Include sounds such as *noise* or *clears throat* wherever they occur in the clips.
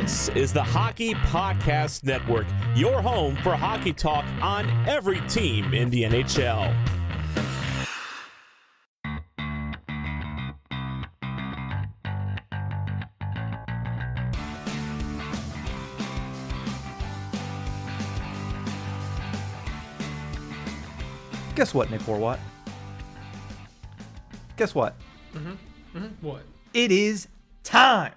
This is the Hockey Podcast Network, your home for hockey talk on every team in the NHL. Guess what, Nick Horwat? Guess what? Mm-hmm. Mm-hmm. What? It is time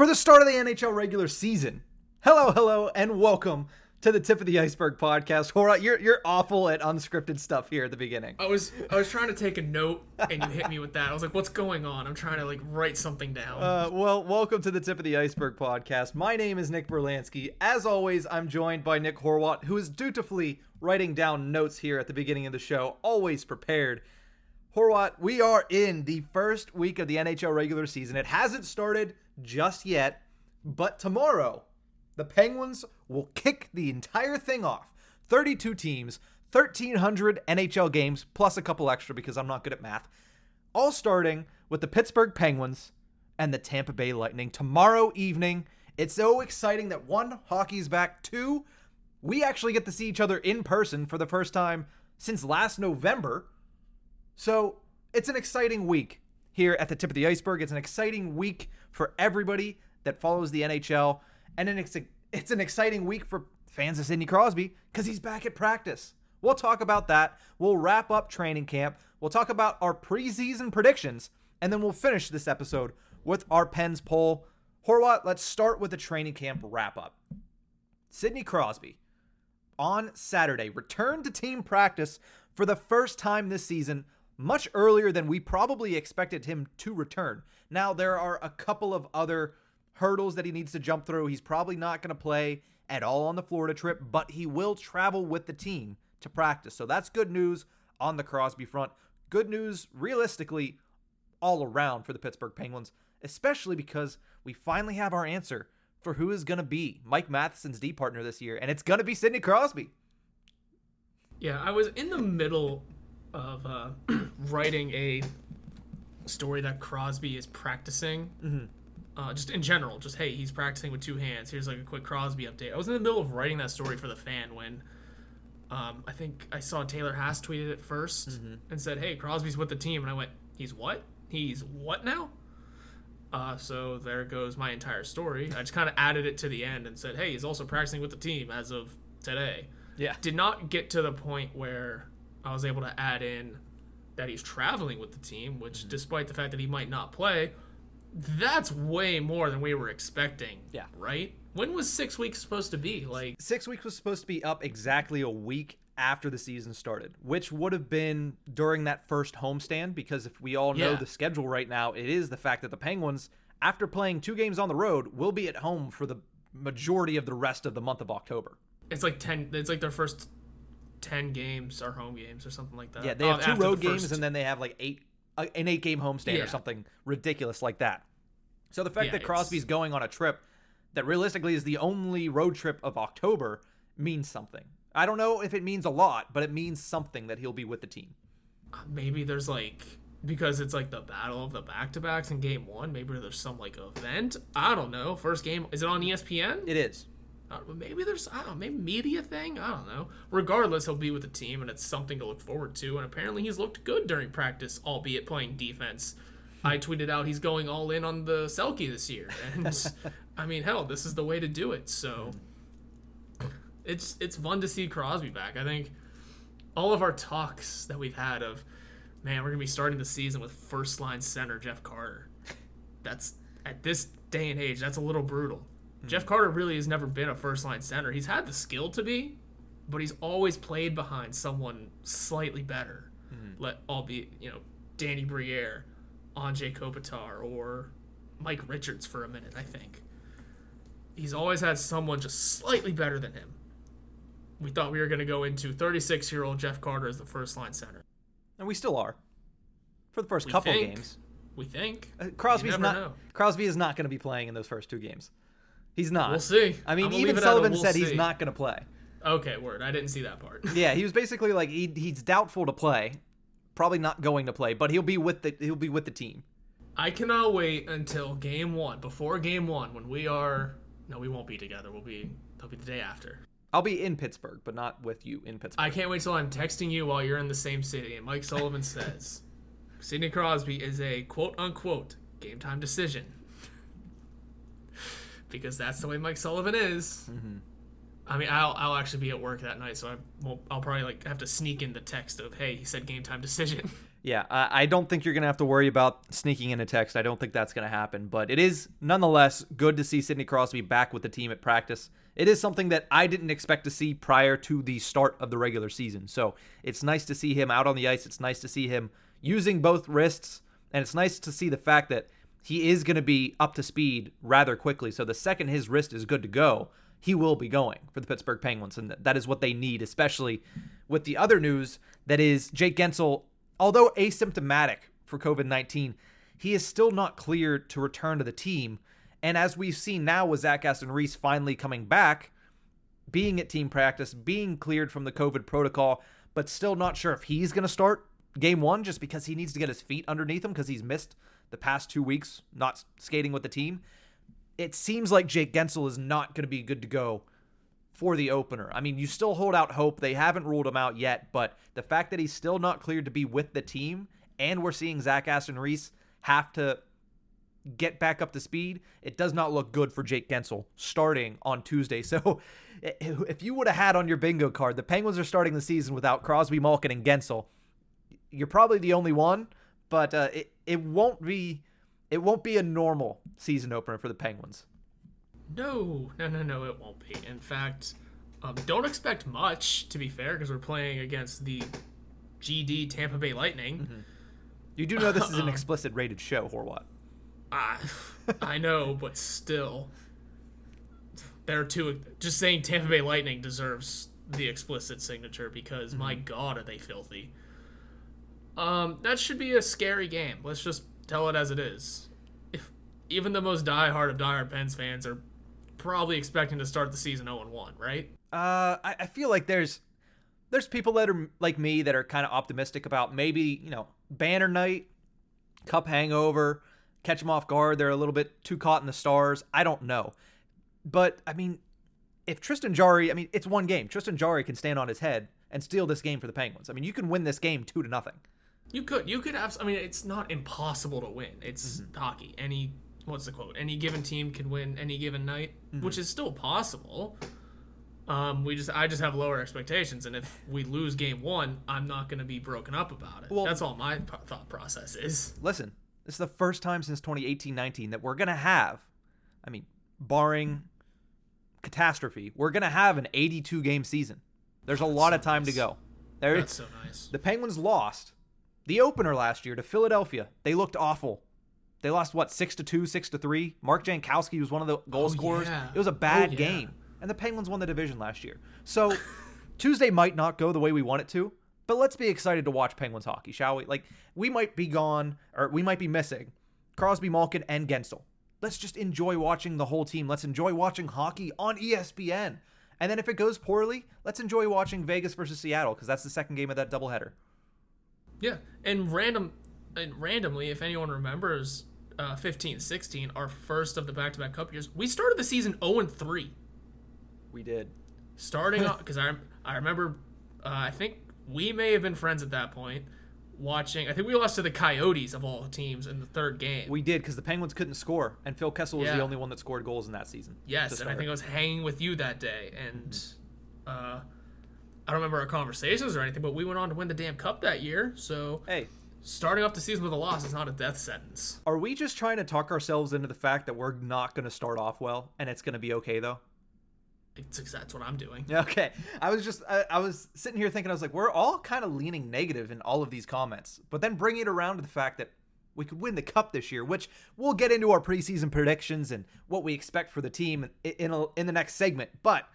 for the start of the NHL regular season. Hello, hello, and welcome to the Tip of the Iceberg podcast. Horwat, you're you're awful at unscripted stuff here at the beginning. I was I was trying to take a note and you hit me with that. I was like, what's going on? I'm trying to like write something down. Uh, well, welcome to the Tip of the Iceberg podcast. My name is Nick Berlansky. As always, I'm joined by Nick Horwat, who is dutifully writing down notes here at the beginning of the show, always prepared. Horwat, we are in the first week of the NHL regular season. It hasn't started just yet, but tomorrow, the Penguins will kick the entire thing off. 32 teams, 1,300 NHL games, plus a couple extra because I'm not good at math all starting with the Pittsburgh Penguins and the Tampa Bay Lightning tomorrow evening. It's so exciting that one, hockey's back. Two, we actually get to see each other in person for the first time since last November. So it's an exciting week here at the tip of the iceberg. It's an exciting week for everybody that follows the NHL. And then it's, it's an exciting week for fans of Sidney Crosby because he's back at practice. We'll talk about that. We'll wrap up training camp. We'll talk about our preseason predictions. And then we'll finish this episode with our Pens poll. Horwat, let's start with the training camp wrap up. Sidney Crosby on Saturday returned to team practice for the first time this season, much earlier than we probably expected him to return. Now, there are a couple of other hurdles that he needs to jump through. He's probably not going to play at all on the Florida trip, but he will travel with the team to practice. So that's good news on the Crosby front. Good news, realistically, all around for the Pittsburgh Penguins, especially because we finally have our answer for who is going to be Mike Matheson's D partner this year, and it's going to be Sidney Crosby. yeah, I was in the middle of uh, *clears throat* writing a story that Crosby is practicing. Mm-hmm. Uh, just in general, just hey, he's practicing with two hands. Here's like a quick Crosby update. I was in the middle of writing that story for the fan when um, I think I saw Taylor Haas tweeted it 1st Mm-hmm. and said, "Hey, Crosby's with the team," and I went, "He's what? He's what now?" Uh, so there goes my entire story. I just kind of added it to the end and said, "Hey, he's also practicing with the team as of today." Yeah. Did not get to the point where I was able to add in that he's traveling with the team, which, mm-hmm. despite the fact that he might not play, that's way more than we were expecting. Yeah. Right? When was six weeks supposed to be? Like, Six weeks was supposed to be up exactly a week after the season started, which would have been during that first homestand. Because if we all know Yeah. the schedule right now, it is the fact that the Penguins, after playing two games on the road, will be at home for the majority of the rest of the month of October. it's like 10, it's like their first 10 games are home games or something like that. Yeah, they have two road games first- and then they have like eight uh, an eight game homestand or something ridiculous like that. So the fact Yeah, that it's- Crosby's going on a trip that realistically is the only road trip of October means something. I don't know if it means a lot, but it means something that he'll be with the team. maybe there's like because it's like the battle of the back to backs in game one. Maybe there's some like event. I don't know. First game is it on ESPN? It is. Maybe there's I don't know, maybe media thing. I don't know. Regardless, he'll be with the team, and it's something to look forward to. And apparently, he's looked good during practice, albeit playing defense. I tweeted out he's going all in on the Selke this year, and I mean, hell, this is the way to do it. So it's it's fun to see Crosby back. I think all of our talks that we've had of man, we're gonna be starting the season with first line center Jeff Carter. That's at this day and age, that's a little brutal. Jeff Carter really has never been a first line center. He's had the skill to be, but he's always played behind someone slightly better. Let albeit you know Danny Briere, Anze Kopitar, or Mike Richards for a minute. I think he's always had someone just slightly better than him. We thought we were going to go into 36 year old Jeff Carter as the first line center. And we still are. For the first We couple think. games. We think. Uh, Crosby's not know. Crosby is not going to be playing in those first two games. He's not. We'll see. I mean, even leave it at a Sullivan we'll said he's not going to play. Okay, word. I didn't see that part. Yeah, he was *laughs* basically like he, he's doubtful to play, probably not going to play, but he'll be with the he'll be with the team. I cannot wait until game one, before game one, when we are No, we won't be together. We'll be. That'll be the day after. I'll be in Pittsburgh, but not with you in Pittsburgh. I can't wait till I'm texting you while you're in the same city. And Mike Sullivan says, *laughs* Sidney Crosby is a quote unquote game time decision. Because that's the way Mike Sullivan is. Mm-hmm. I mean, I'll, I'll actually be at work that night, so I won't, I'll probably like have to sneak in the text of, "Hey, he said game time decision." *laughs* Yeah, I I don't think you're going to have to worry about sneaking in a text. I don't think that's going to happen. But it is nonetheless good to see Sidney Crosby back with the team at practice. It is something that I didn't expect to see prior to the start of the regular season. So it's nice to see him out on the ice. It's nice to see him using both wrists. And it's nice to see the fact that he is going to be up to speed rather quickly. So the second his wrist is good to go, he will be going for the Pittsburgh Penguins. And that is what they need, especially with the other news that is Jake Guentzel although asymptomatic for COVID 19, he is still not cleared to return to the team. And as we've seen now with Zach Aston Reese finally coming back, being at team practice, being cleared from the COVID protocol, but still not sure if he's going to start game one just because he needs to get his feet underneath him because he's missed the past two weeks not skating with the team. It seems like Jake Guentzel is not going to be good to go for the opener. I mean, you still hold out hope. They haven't ruled him out yet, but the fact that he's still not cleared to be with the team, and we're seeing Zach Aston Reese have to get back up to speed, it does not look good for Jake Guentzel starting on Tuesday. *laughs* So if you would have had on your bingo card, the Penguins are starting the season without Crosby, Malkin, and Guentzel, you're probably the only one, but uh, it, it won't be it won't be a normal season opener for the Penguins. No, no, no, no, it won't be. In fact, um, don't expect much, to be fair, because we're playing against the GD Tampa Bay Lightning. Mm-hmm. You do know this is an *laughs* explicit rated show, Horwat. Uh, I know, but still. There are two. Just saying Tampa Bay Lightning deserves the explicit signature because, mm-hmm. my God, are they filthy. Um, that should be a scary game. Let's just tell it as it is. If even the most diehard of diehard Pens fans are probably expecting to start the season 0 1, right? Uh, I, I feel like there's there's people that are like me that are kind of optimistic about maybe you know banner night, cup hangover, catch them off guard. They're a little bit too caught in the stars. I don't know, but I mean, if Tristan Jarry, I mean, it's one game. Tristan Jarry can stand on his head and steal this game for the Penguins. I mean, you can win this game two to nothing. You could, you could have. I mean, it's not impossible to win. It's mm-hmm. hockey. Any what's the quote? Any given team can win any given night, mm-hmm. which is still possible. Um, we just I just have lower expectations, and if we lose game one, I'm not going to be broken up about it. Well, That's all my p- thought process is. Listen, this is the first time since 2018-19 that we're going to have, I mean, barring catastrophe, we're going to have an 82 game season. There's a That's lot so of time nice. to go. There, That's so nice. The Penguins lost the opener last year to Philadelphia. They looked awful. They lost what six to two, six to three. Mark Jankowski was one of the goal oh, scorers. Yeah. It was a bad oh, yeah. game, and the Penguins won the division last year. So *laughs* Tuesday might not go the way we want it to, but let's be excited to watch Penguins hockey, shall we? Like we might be gone, or we might be missing Crosby, Malkin, and Guentzel. Let's just enjoy watching the whole team. Let's enjoy watching hockey on ESPN. And then if it goes poorly, let's enjoy watching Vegas versus Seattle because that's the second game of that doubleheader. Yeah, and random, and randomly, if anyone remembers, uh, 15 16, our first of the back to back cup years, we started the season 0 and 3. We did. Starting *laughs* off, because I, I remember, uh, I think we may have been friends at that point watching. I think we lost to the Coyotes of all teams in the third game. We did because the Penguins couldn't score, and Phil Kessel was yeah. the only one that scored goals in that season. Yes, and I think I was hanging with you that day, and uh, I don't remember our conversations or anything, but we went on to win the damn cup that year. So hey, starting off the season with a loss is not a death sentence. Are we just trying to talk ourselves into the fact that we're not going to start off well and it's going to be okay though? It's, that's what I'm doing. *laughs* Okay. I was just, I, I, was sitting here thinking, I was like, we're all kind of leaning negative in all of these comments, but then bringing it around to the fact that we could win the cup this year, which we'll get into our preseason predictions and what we expect for the team in, in, a, in the next segment. But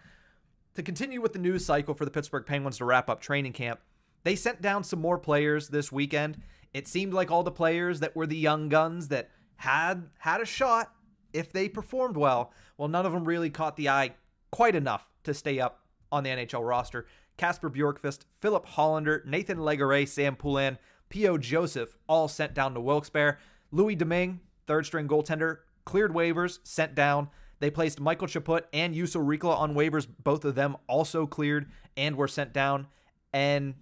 to continue with the news cycle for the Pittsburgh Penguins to wrap up training camp, they sent down some more players this weekend it seemed like all the players that were the young guns that had had a shot if they performed well, well, none of them really caught the eye quite enough to stay up on the NHL roster. Kasper Bjorkqvist, Filip Hallander, Nathan Legare, Sam Poulin, P.O. Joseph all sent down to Wilkes-Barre. Louis Domingue, third string goaltender, cleared waivers, sent down. They placed Michael Chaput and Juuso Riikola on waivers. Both of them also cleared and were sent down. And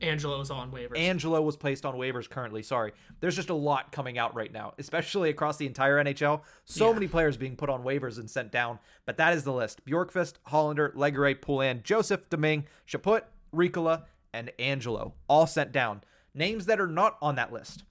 Angello's on waivers. Angello was placed on waivers currently. Sorry. There's just a lot coming out right now, especially across the entire NHL. So Yeah. many players being put on waivers and sent down. But that is the list. Bjorkqvist, Hallander, Legare, Poulin, Joseph, Domingue, Chaput, Riikola, and Angello. All sent down. Names that are not on that list.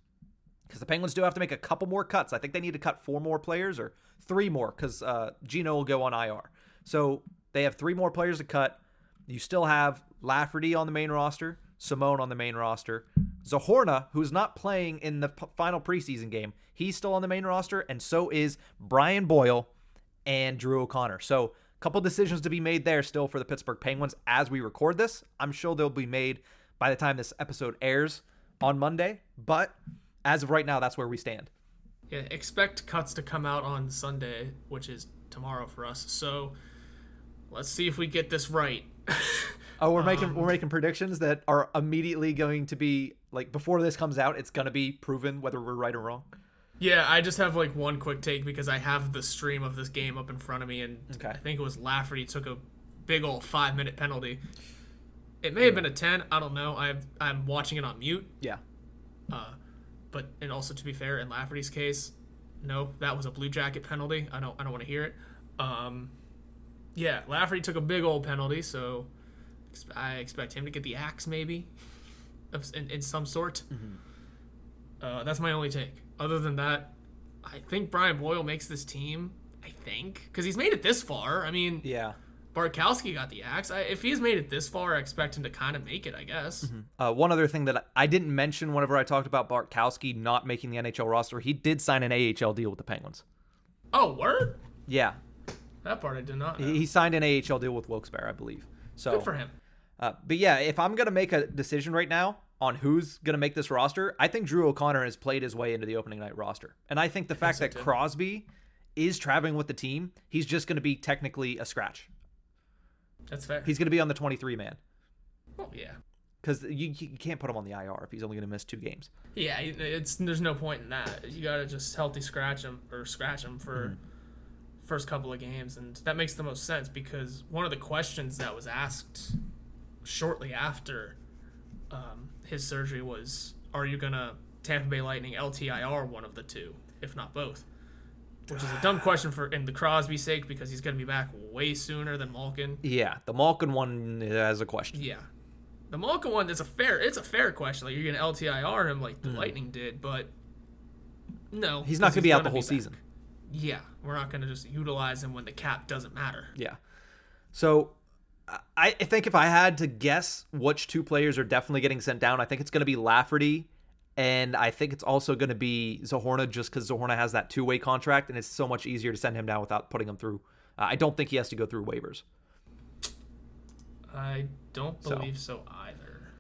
Because the Penguins do have to make a couple more cuts. I think they need to cut four more players or three more because uh, Gino will go on IR. So they have three more players to cut. You still have Lafferty on the main roster, Simone on the main roster, Zohorna, who's not playing in the p- final preseason game, he's still on the main roster, and so is Brian Boyle and Drew O'Connor. So a couple decisions to be made there still for the Pittsburgh Penguins as we record this. I'm sure they'll be made by the time this episode airs on Monday, but as of right now, that's where we stand. Yeah, expect cuts to come out on Sunday, which is tomorrow for us. So let's see if we get this right. *laughs* Oh, we're making we're making predictions that are immediately going to be like before this comes out, it's going to be proven whether we're right or wrong. yeah, I just have like one quick take because I have the stream of this game up in front of me, and Okay. I think it was Lafferty took a big old five minute penalty. It may have been a ten. I don't know. I've, I'm watching it on mute. Yeah. Uh, but and also to be fair, in Lafferty's case, no, that was a blue jacket penalty. I don't I don't want to hear it. Um, yeah, Lafferty took a big old penalty, so I expect him to get the axe maybe, of in, in some sort. Uh, that's my only take. Other than that, I think Brian Boyle makes this team. I think because he's made it this far. I mean, Yeah. Barkowski got the axe. I, if he's made it this far, I expect him to kind of make it. I guess. Uh, one other thing that I didn't mention whenever I talked about Barkowski not making the NHL roster, he did sign an AHL deal with the Penguins. Oh, word! Yeah. That part I did not know. He he signed an AHL deal with Wilkes-Barre, I believe. So Good for him. Uh, but yeah, if I'm gonna make a decision right now on who's gonna make this roster, I think Drew O'Connor has played his way into the opening night roster, and I think the fact so, that too. Crosby is traveling with the team, he's just gonna be technically a scratch. That's fair. He's gonna be on the 23 man oh yeah, because you, you can't put him on the IR if he's only gonna miss two games. yeah. It's there's no point in that. You gotta just healthy scratch him or scratch him for first couple of games, and that makes the most sense because one of the questions that was asked shortly after um, his surgery was, "Are you gonna Tampa Bay Lightning LTIR one of the two, if not both?" Which is a dumb question for in the Crosby sake because he's gonna be back way sooner than Malkin. Yeah, the Malkin one has a question. Yeah. The Malkin one is a fair it's a fair question. Like you're gonna LTIR him like the mm-hmm. Lightning did, but no. He's not gonna be out the whole back. season. Yeah. We're not gonna just utilize him when the cap doesn't matter. Yeah. So I, I think if I had to guess which two players are definitely getting sent down, I think it's going to be Lafferty. And I think it's also going to be Zohorna just because Zohorna has that two way contract and it's so much easier to send him down without putting him through. Uh, I don't think he has to go through waivers. I don't believe so, either.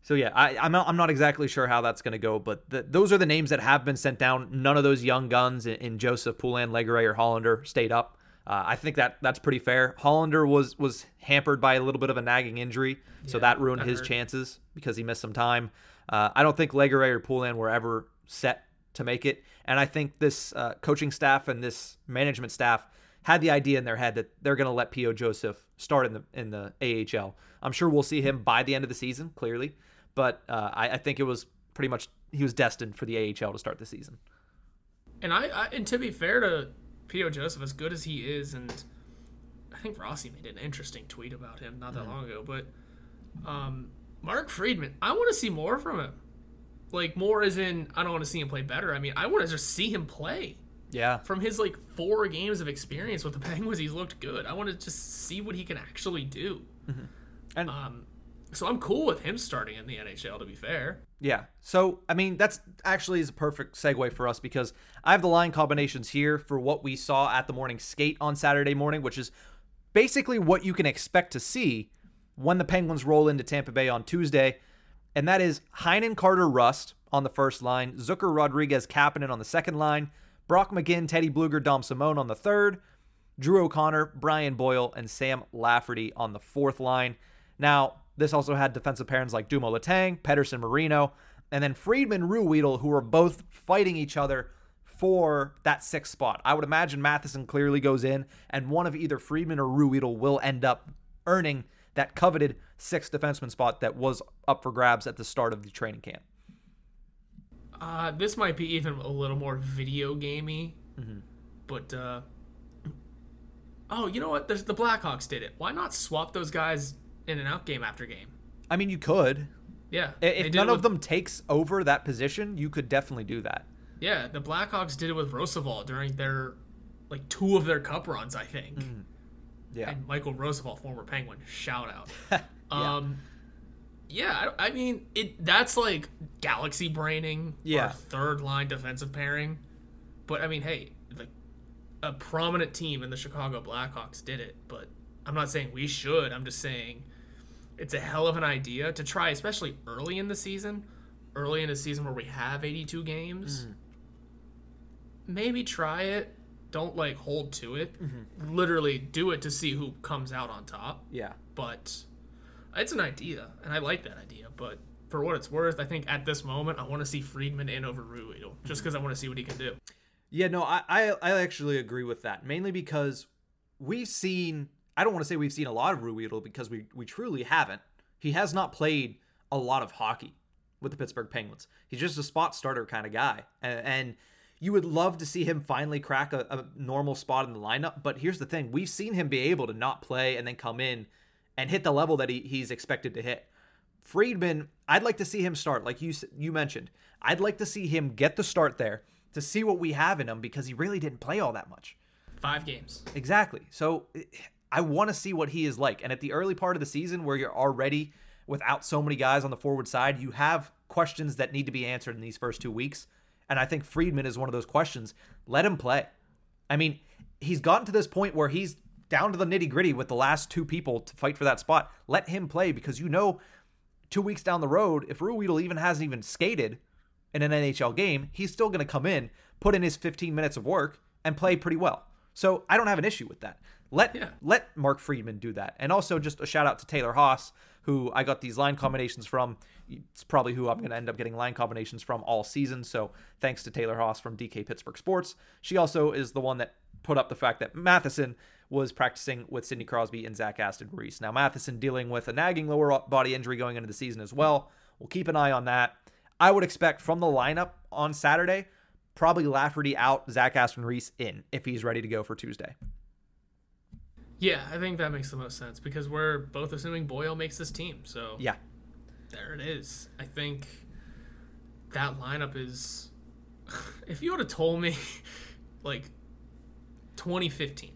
So yeah, I, I'm not, I'm not exactly sure how that's going to go, but the, those are the names that have been sent down. None of those young guns in, in Joseph Poulin, Legare, or Hallander stayed up. Uh, I think that that's pretty fair. Hallander was was hampered by a little bit of a nagging injury, so Yeah, that ruined his chances because he missed some time. Uh, I don't think Legare or Poulin were ever set to make it, and I think this uh, coaching staff and this management staff had the idea in their head that they're going to let P.O. Joseph start in the in the AHL. I'm sure we'll see him by the end of the season, clearly, but uh, I, I think it was pretty much he was destined for the AHL to start the season. And I, I and to be fair to P.O. Joseph, as good as he is, and I think Rossi made an interesting tweet about him not that Mm-hmm. long ago, but um, Mark Friedman, I want to see more from him. Like more as in I don't want to see him play better. I mean, I want to just see him play. Yeah, From his like four games of experience with the *laughs* Penguins, he's looked good. I want to just see what he can actually do. And- um, so I'm cool with him starting in the NHL. To be fair, Yeah. So, I mean, that's actually is a perfect segue for us because I have the line combinations here for what we saw at the morning skate on Saturday morning, which is basically what you can expect to see when the Penguins roll into Tampa Bay on Tuesday. And that is Heinen, Carter, Rust on the first line, Zucker, Rodrigues, Kapanen on the second line, Brock McGinn, Teddy Blueger, Dom Simone on the third, Drew O'Connor, Brian Boyle, and Sam Lafferty on the fourth line. Now, this also had defensive pairings like Dumo Letang, Pettersson Marino, and then Friedman Ruhwedel, who were both fighting each other for that sixth spot. I would imagine Matheson clearly goes in, and one of either Friedman or Ruhwedel will end up earning that coveted sixth defenseman spot that was up for grabs at the start of the training camp. Uh, this might be even a little more video gamey, but uh, oh, you know what? There's, the Blackhawks did it. Why not swap those guys in and out game after game? I mean, you could. Yeah, If none it of them takes over that position, you could definitely do that. Yeah, the Blackhawks did it with Rozsival during their like two of their cup runs, I think. Yeah. And Michael Rozsival, former Penguin, shout out. *laughs* Um, yeah, I, I mean it. That's like galaxy braining. Yeah. Or third line defensive pairing. But I mean, hey, the, a prominent team in the Chicago Blackhawks did it. But I'm not saying we should. I'm just saying it's a hell of an idea to try, especially early in the season. Early in a season where we have 82 games, maybe try it. Don't like hold to it. Mm-hmm. Literally do it to see who comes out on top Yeah. but it's an idea, and I like that idea. But for what it's worth, I think at this moment, I want to see Friedman in over Ruhwedel, just mm-hmm. because I want to see what he can do. Yeah, no, I, I I actually agree with that. Mainly because we've seen I don't want to say we've seen a lot of Ruhwedel because we we truly haven't. He has not played a lot of hockey with the Pittsburgh Penguins. He's just a spot starter kind of guy. And, and you would love to see him finally crack a, a normal spot in the lineup, but here's the thing. We've seen him be able to not play and then come in and hit the level that he, he's expected to hit. Friedman, I'd like to see him start, like you you mentioned. I'd like to see him get the start there to see what we have in him because he really didn't play all that much. Five games. Exactly. So I want to see what he is like. And at the early part of the season, where you're already without so many guys on the forward side, you have questions that need to be answered in these first two weeks. And I think Friedman is one of those questions. Let him play. I mean, he's gotten to this point where he's down to the nitty gritty with the last two people to fight for that spot. Let him play because you know, two weeks down the road, if Ruhwedel even hasn't even skated in an NHL game, he's still going to come in, put in his 15 minutes of work, and play pretty well. So I don't have an issue with that. Let Yeah. let Mark Friedman do that. And also just a shout out to Taylor Haas, who I got these line combinations from. It's probably who I'm going to end up getting line combinations from all season. So thanks to Taylor Haas from DK Pittsburgh Sports. She also is the one that put up the fact that Matheson was practicing with Sidney Crosby and Zach Aston Reese. Now Matheson dealing with a nagging lower body injury going into the season as well. We'll keep an eye on that. I would expect from the lineup on Saturday, probably Lafferty out, Zach Aston Reese in if he's ready to go for Tuesday. Yeah, I think that makes the most sense because we're both assuming Boyle makes this team. So Yeah. there it is. I think that lineup is. *laughs* If you would have told me, *laughs* like, 2015,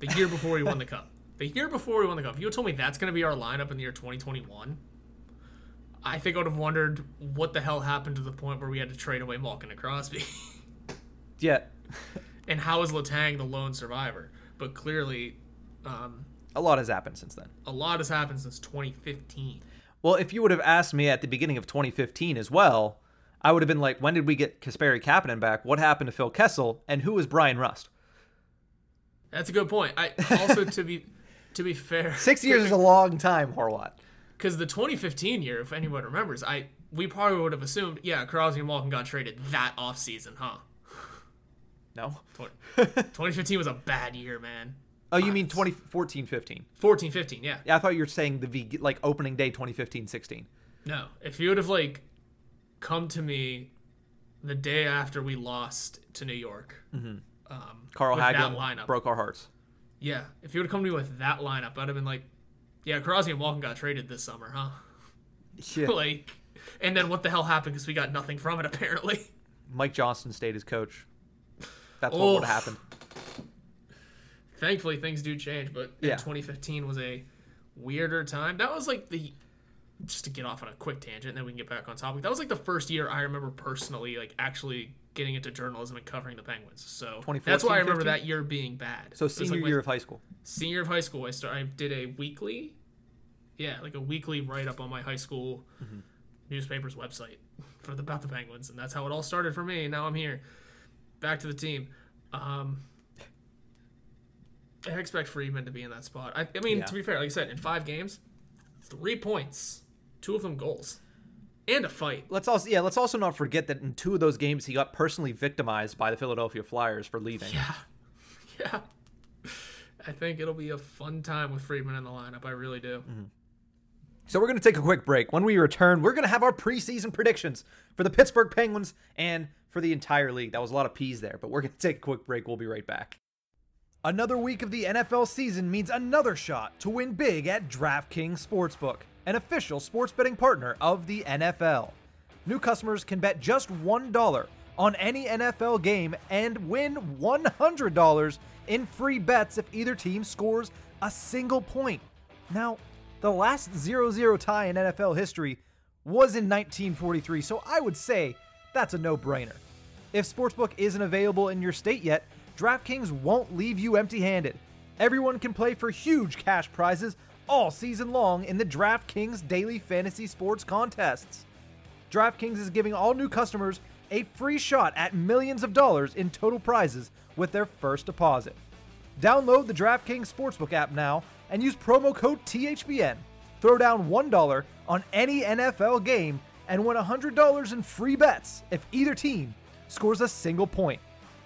the year before we won the cup, *laughs* the year before we won the cup, if you had told me that's going to be our lineup in the year 2021, I think I would have wondered what the hell happened to the point where we had to trade away Malkin and Crosby. Yeah. and how is Letang the lone survivor? But clearly, um, A lot has happened since then. a lot has happened since 2015. Well, if you would have asked me at the beginning of 2015 as well, I would have been like, when did we get Kasperi Kapanen back? What happened to Phil Kessel? And who is Brian Rust? That's a good point. I also to be to be fair, *laughs* Six years is a long time, Horwat. because the 2015 year, if anyone remembers, I we probably would have assumed, yeah, Crosby and Malkin got traded that off season, huh? No. *laughs* Twen- 2015 was a bad year, man. Oh, you mean 2014 15? 14, 15, yeah. Yeah, I thought you were saying the v- like opening day 2015 16. No, if you would have like come to me the day after we lost to New York, um, Carl Hagelin lineup, broke our hearts. yeah, if you would have come to me with that lineup, I'd have been like, yeah, Crosby and Malkin got traded this summer, huh? Yeah. *laughs* like, and then what the hell happened? Because we got nothing from it *laughs* apparently. Mike Johnston stayed as coach. That's what would have happened. Thankfully, things do change, but Yeah. 2015 was a weirder time. That was like the just to get off on a quick tangent, and then we can get back on topic. That was like the first year I remember personally, like actually getting into journalism and covering the Penguins. So that's why I remember 15? that year being bad. So senior like, year of high school. senior of high school, I start. I did a weekly, yeah, like a weekly write up on my high school Mm-hmm. newspaper's website for the, about the Penguins, and that's how it all started for me. And now I'm here, back to the team. Um, I expect Friedman to be in that spot. I, I mean, Yeah. to be fair, like I said, in five games, three points, two of them goals. and a fight. Let's also yeah, let's also not forget that in two of those games he got personally victimized by the Philadelphia Flyers for leaving. Yeah, *laughs* yeah. I think it'll be a fun time with Friedman in the lineup. I really do. Mm-hmm. So we're going to take a quick break. When we return, we're going to have our preseason predictions for the Pittsburgh Penguins and for the entire league. That was a lot of peas there, but we're going to take a quick break. We'll be right back. Another week of the NFL season means another shot to win big at DraftKings Sportsbook, an official sports betting partner of the NFL. New customers can bet just $1 on any NFL game and win $100 in free bets if either team scores a single point. Now, the last 0 0 tie in NFL history was in 1943, so I would say that's a no brainer. If Sportsbook isn't available in your state yet, DraftKings won't leave you empty handed. Everyone can play for huge cash prizes all season long in the DraftKings Daily Fantasy Sports Contests. DraftKings is giving all new customers a free shot at millions of dollars in total prizes with their first deposit. Download the DraftKings Sportsbook app now and use promo code THBN. Throw down $1 on any NFL game and win $100 in free bets if either team scores a single point.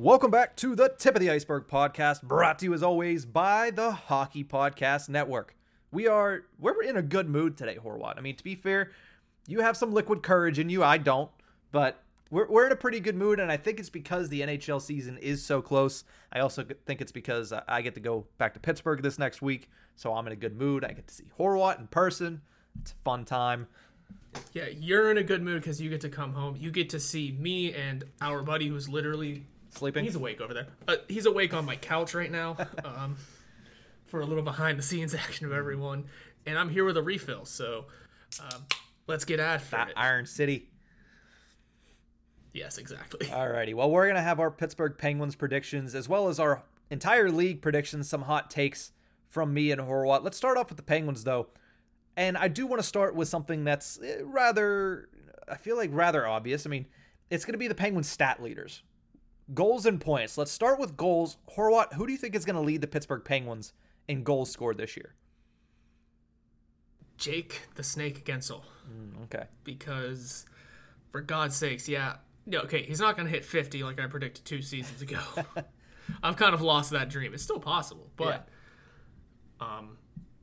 Welcome back to the Tip of the Iceberg podcast, brought to you as always by the Hockey Podcast Network. We are we're in a good mood today, Horwat. I mean, to be fair, you have some liquid courage in you. I don't, but we're we're in a pretty good mood, and I think it's because the NHL season is so close. I also think it's because I get to go back to Pittsburgh this next week, so I'm in a good mood. I get to see Horwat in person. It's a fun time. Yeah, you're in a good mood because you get to come home. You get to see me and our buddy who's literally Sleeping. He's awake over there. Uh, he's awake on my couch right now *laughs* um, for a little behind the scenes *laughs* action of everyone. And I'm here with a refill. So um, let's get after That it. Iron City. Yes, exactly. *laughs* Alrighty. Well, we're gonna have our Pittsburgh Penguins predictions as well as our entire league predictions, some hot takes from me and Horwat. Let's start off with the Penguins though. And I do want to start with something that's eh, rather I feel like rather obvious. I mean, it's gonna be the Penguins stat leaders. Goals and points. Let's start with goals. Horwat, who do you think is gonna lead the Pittsburgh Penguins in goals scored this year? Jake the Snake Guentzel. Okay. Because, for God's sakes, yeah. No, okay, he's not going to hit 50 like I predicted two seasons ago. *laughs* *laughs* I've kind of lost that dream. It's still possible, but um,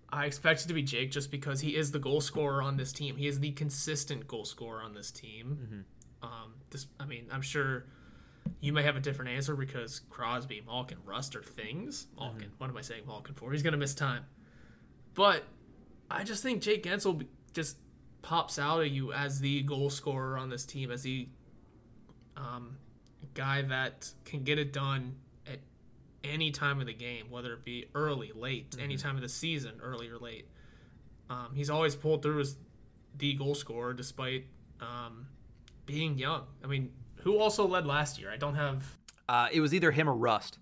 I expect it to be Jake just because he is the goal scorer on this team. He is the consistent goal scorer on this team. Um, this, I mean, I'm sure you may have a different answer because Crosby, Malkin, Rust are things. Malkin, what am I saying Malkin for? He's going to miss time. But I just think Jake Guentzel just pops out at you as the goal scorer on this team, as the um, guy that can get it done at any time of the game, whether it be early, late, any time of the season, early or late. Um, he's always pulled through as the goal scorer despite um, being young. I mean, who also led last year? I don't have. Uh, it was either him or Rust.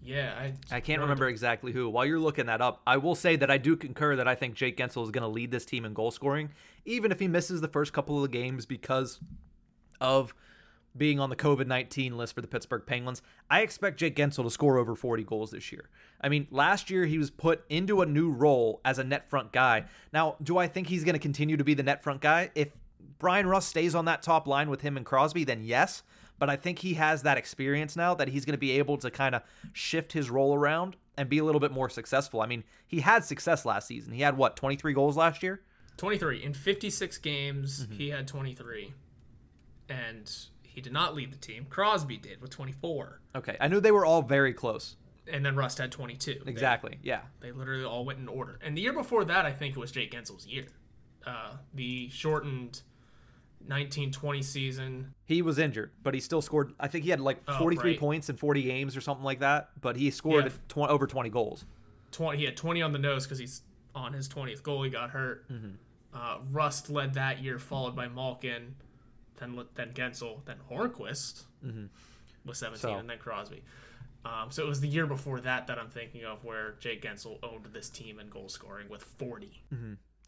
Yeah, I, I can't remember exactly who. While you're looking that up, I will say that I do concur that I think Jake Guentzel is going to lead this team in goal scoring, even if he misses the first couple of the games because of being on the COVID 19 list for the Pittsburgh Penguins. I expect Jake Guentzel to score over 40 goals this year. I mean, last year he was put into a new role as a net front guy. Now, do I think he's going to continue to be the net front guy? If Brian Rust stays on that top line with him and Crosby, then yes. But I think he has that experience now that he's going to be able to kind of shift his role around and be a little bit more successful. I mean, he had success last season. He had what, 23 goals last year? 23 in 56 games he had 23 and he did not lead the team crosby did with 24 Okay. I knew they were all very close. and then rust had 22 They- Exactly. Yeah. they, literally all went in order and the year before that i think it was jake guentzel's year uh, the shortened 1920 season He was injured, but he still scored. I think he had like 43 right. points in 40 games or something like that, but he scored Yeah. tw- over 20 goals. 20 he had 20 on the nose because he's on his 20th goal he got hurt uh, rust led that year followed by malkin then then guentzel then hornqvist with 17, So- and then Crosby. Um, so it was the year before that that I'm thinking of where Jake Guentzel owned this team in goal scoring with 40.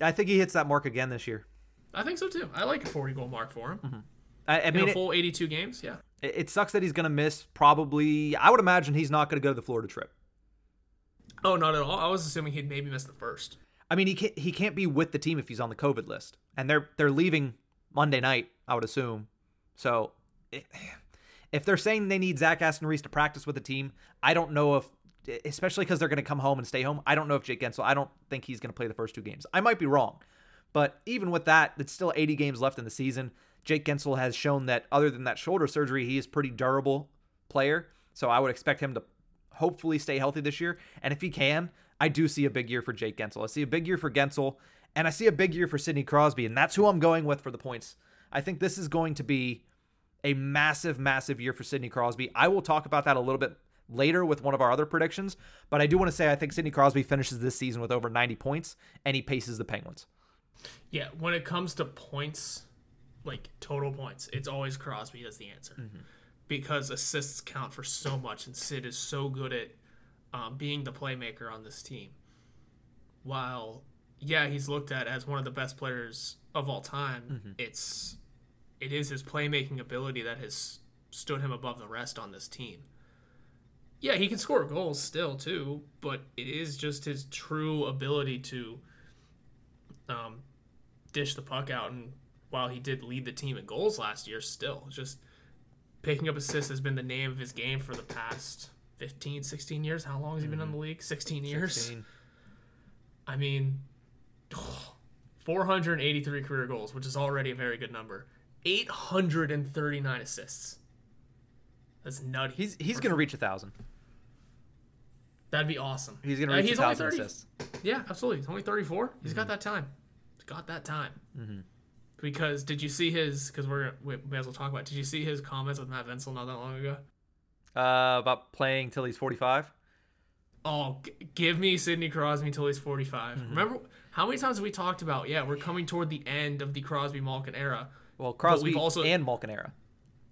I think he hits that mark again this year. I think so too. I like a 40 goal mark for him. Mm-hmm. I, I In mean, a it, full 82 games, yeah. it, it sucks that he's going to miss probably. I would imagine he's not going to go to the Florida trip. Oh, not at all. I was assuming he'd maybe miss the first. I mean, he can't he can't be with the team if he's on the COVID list, and they're they're leaving Monday night. I would assume. So, i- if they're saying they need Zach Aston Reese to practice with the team, I don't know if, especially because they're going to come home and stay home. I don't know if Jake Guentzel. I don't think he's going to play the first two games. I might be wrong, but even with that, it's still 80 games left in the season. Jake Guentzel has shown that other than that shoulder surgery, he is pretty durable player. So I would expect him to hopefully stay healthy this year. And if he can, I do see a big year for Jake Guentzel. I see a big year for Guentzel, and I see a big year for Sidney Crosby, and that's who I'm going with for the points. I think this is going to be a massive, massive year for Sidney Crosby. I will talk about that a little bit later with one of our other predictions, but I do want to say I think Sidney Crosby finishes this season with over 90 points, and he paces the Penguins. Yeah, when it comes to points, like total points, it's always Crosby as the answer. Because assists count for so much, and Sid is so good at um, being the playmaker on this team. While, yeah, he's looked at as one of the best players of all time, it's it is his playmaking ability that has stood him above the rest on this team. Yeah, he can score goals still too, but it is just his true ability to um, dish the puck out. And while he did lead the team in goals last year, still just picking up assists has been the name of his game for the past 15, 16 years. How long has he been in the league? 16 years. 16. I mean, *sighs* 483 career goals, which is already a very good number. 839 assists. That's nutty. He's he's going to reach a thousand. That'd be awesome. He's going to Uh, reach a he's only thousand 30. assists. Yeah, absolutely. He's only 34. He's Mm-hmm. got that time. Got that time. Because did you see his? Because we're we may as well talk about. It. Did you see his comments with Matt Vensel not that long ago? Uh, about playing till he's 45. Oh, g- give me Sidney Crosby till he's 45. Mm-hmm. Remember how many times have we talked about? Yeah, we're coming toward the end of the Crosby Malkin era. Well, Crosby also- and Malkin era.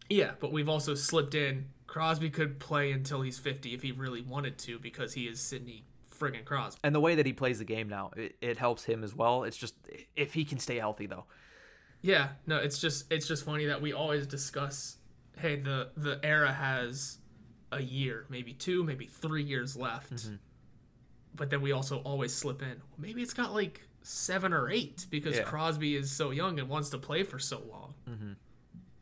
Yeah, but we've also slipped in. Crosby could play until he's 50 if he really wanted to because he is Sidney friggin' Crosby. And the way that he plays the game now, it, it helps him as well. It's just if he can stay healthy though. Yeah, no, it's just it's just funny that we always discuss, hey, the the era has a year, maybe two, maybe three years left, mm-hmm. but then we also always slip in. Well, maybe it's got like seven or eight because Yeah. Crosby is so young and wants to play for so long. Mm-hmm.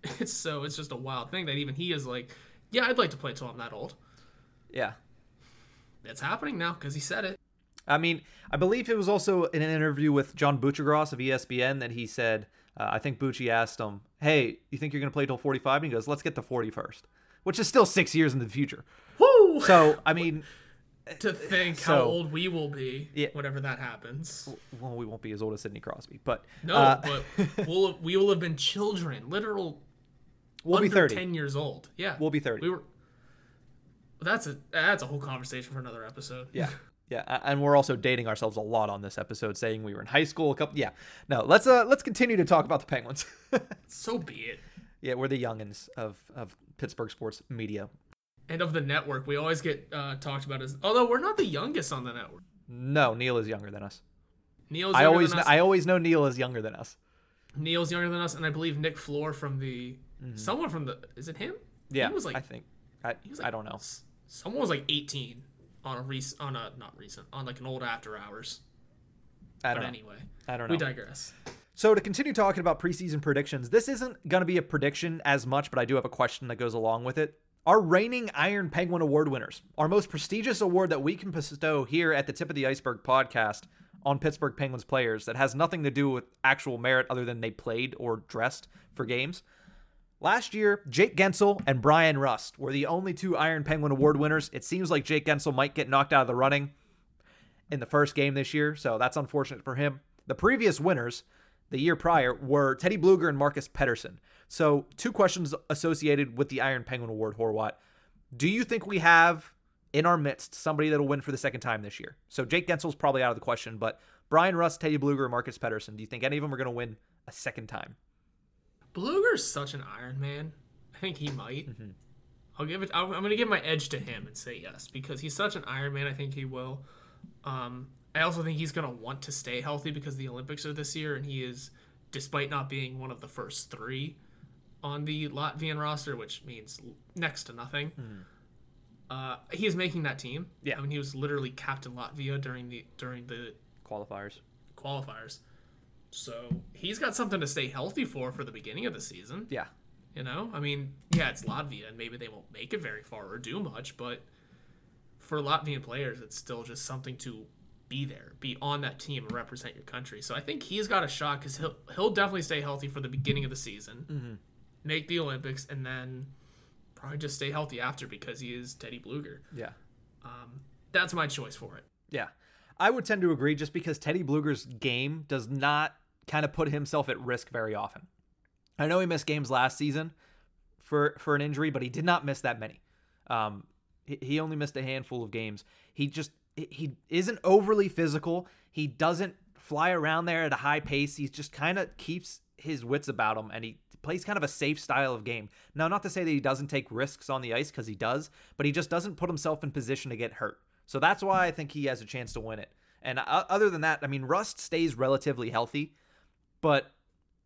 *laughs* It's so it's just a wild thing that even he is like, yeah, I'd like to play till I'm that old. Yeah. It's happening now because he said it. I mean, I believe it was also in an interview with John Buccigross of ESPN that he said, uh, I think Bucci asked him, "Hey, you think you're going to play till 45?" And he goes, "Let's get to 40 first," which is still six years in the future. Woo! So, I mean, *laughs* to think how so- old we will be Yeah. whenever that happens. well, we won't be as old as Sidney Crosby, but No, uh, but *laughs* we'll we will have been children, literal we'll be 30. ten years old. Yeah, We'll be 30. We were. That's a that's a whole conversation for another episode. Yeah. *laughs* Yeah, and we're also dating ourselves a lot on this episode, saying we were in high school a couple. Yeah, no, let's uh let's continue to talk about the Penguins. *laughs* So be it. yeah, we're the youngins of of Pittsburgh sports media. And of the network, we always get uh, talked about as although we're not the youngest on the network. No, Neil is younger than us. Neil's I younger always than us. I always know Neil is younger than us. Neil's younger than us, and I believe Nick Floor from the someone from the is it him? Mm-hmm. Yeah, he was like I think I he was I don't know. Someone was like 18 on a recent on a not recent on like an old after hours. I don't know. anyway, I don't know. we digress. So to continue talking about preseason predictions, this isn't going to be a prediction as much, but I do have a question that goes along with it. Our reigning Iron Penguin Award winners, our most prestigious award that we can bestow here at the Tip of the Iceberg podcast on Pittsburgh Penguins players that has nothing to do with actual merit other than they played or dressed for games. Last year, Jake Guentzel and Brian Rust were the only two Iron Penguin Award winners. It seems like Jake Guentzel might get knocked out of the running in the first game this year, so that's unfortunate for him. The previous winners, the year prior, were Teddy Blueger and Marcus Pettersson. So, two questions associated with the Iron Penguin Award, Horwat. Do you think we have in our midst somebody that'll win for the second time this year? So, Jake Guentzel's probably out of the question, but Brian Rust, Teddy Blueger, Marcus Pettersson, do you think any of them are going to win a second time? Blueger's such an Iron Man. I think he might. I'll give it. I'm, I'm going to give my edge to him and say yes because he's such an Iron Man. I think he will. Um, I also think he's going to want to stay healthy because the Olympics are this year, and he is, despite not being one of the first three on the Latvian roster, which means next to nothing. Uh, he is making that team. Yeah. I mean, he was literally captain Latvia during the during the Qualifiers. qualifiers. So he's got something to stay healthy for for the beginning of the season. Yeah. You know, I mean, yeah, it's Latvia, and maybe they won't make it very far or do much, but for Latvian players, it's still just something to be there, be on that team, and represent your country. So I think he's got a shot because he'll he'll definitely stay healthy for the beginning of the season, mm-hmm. make the Olympics, and then probably just stay healthy after because he is Teddy Blueger. Yeah. Um, that's my choice for it. Yeah. I would tend to agree just because Teddy Blueger's game does not kind of put himself at risk very often. I know he missed games last season for for an injury, but he did not miss that many. Um, he, he only missed a handful of games. He just he- isn't overly physical. He doesn't fly around there at a high pace. He just kind of keeps his wits about him, and he plays kind of a safe style of game. Now, not to say that he doesn't take risks on the ice because he does, but he just doesn't put himself in position to get hurt. So that's why I think he has a chance to win it. And other than that, I mean, Rust stays relatively healthy, but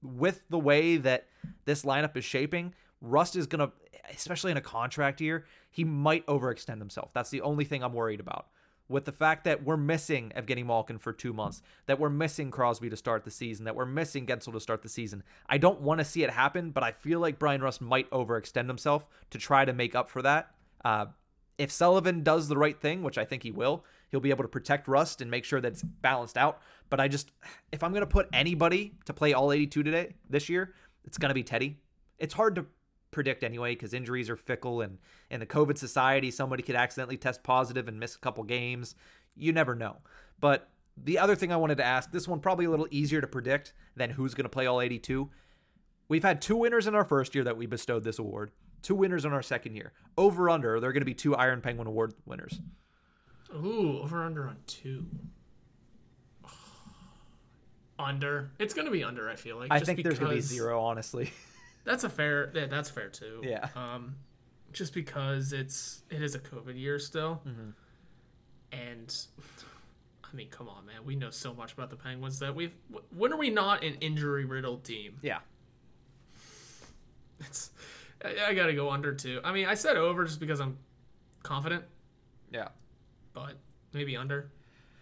with the way that this lineup is shaping, Rust is going to, especially in a contract year, he might overextend himself. That's the only thing I'm worried about. With the fact that we're missing Evgeny Malkin for two months, that we're missing Crosby to start the season, that we're missing Guentzel to start the season. I don't want to see it happen, but I feel like Brian Rust might overextend himself to try to make up for that. Uh, if Sullivan does the right thing, which I think he will, he'll be able to protect Rust and make sure that it's balanced out. But I just, if I'm going to put anybody to play all 82 today, this year, it's going to be Teddy. It's hard to predict anyway because injuries are fickle and in the COVID society, somebody could accidentally test positive and miss a couple games. You never know. But the other thing I wanted to ask, this one probably a little easier to predict than who's going to play all 82. We've had two winners in our first year that we bestowed this award, two winners in our second year. Over under, there are going to be two Iron Penguin Award winners. Ooh, over under on two. Under. It's going to be under. I feel like. I think there's going to be zero, honestly. *laughs* That's a fair. Yeah, that's fair too. Yeah. Um, just because it's it is a COVID year still, Mm-hmm. and I mean, come on, man. We know so much about the Penguins that we've. When are we not an injury riddled team? yeah. *laughs* It's. I, I got to go under too. I mean, I said over just because I'm confident, Yeah. but maybe under.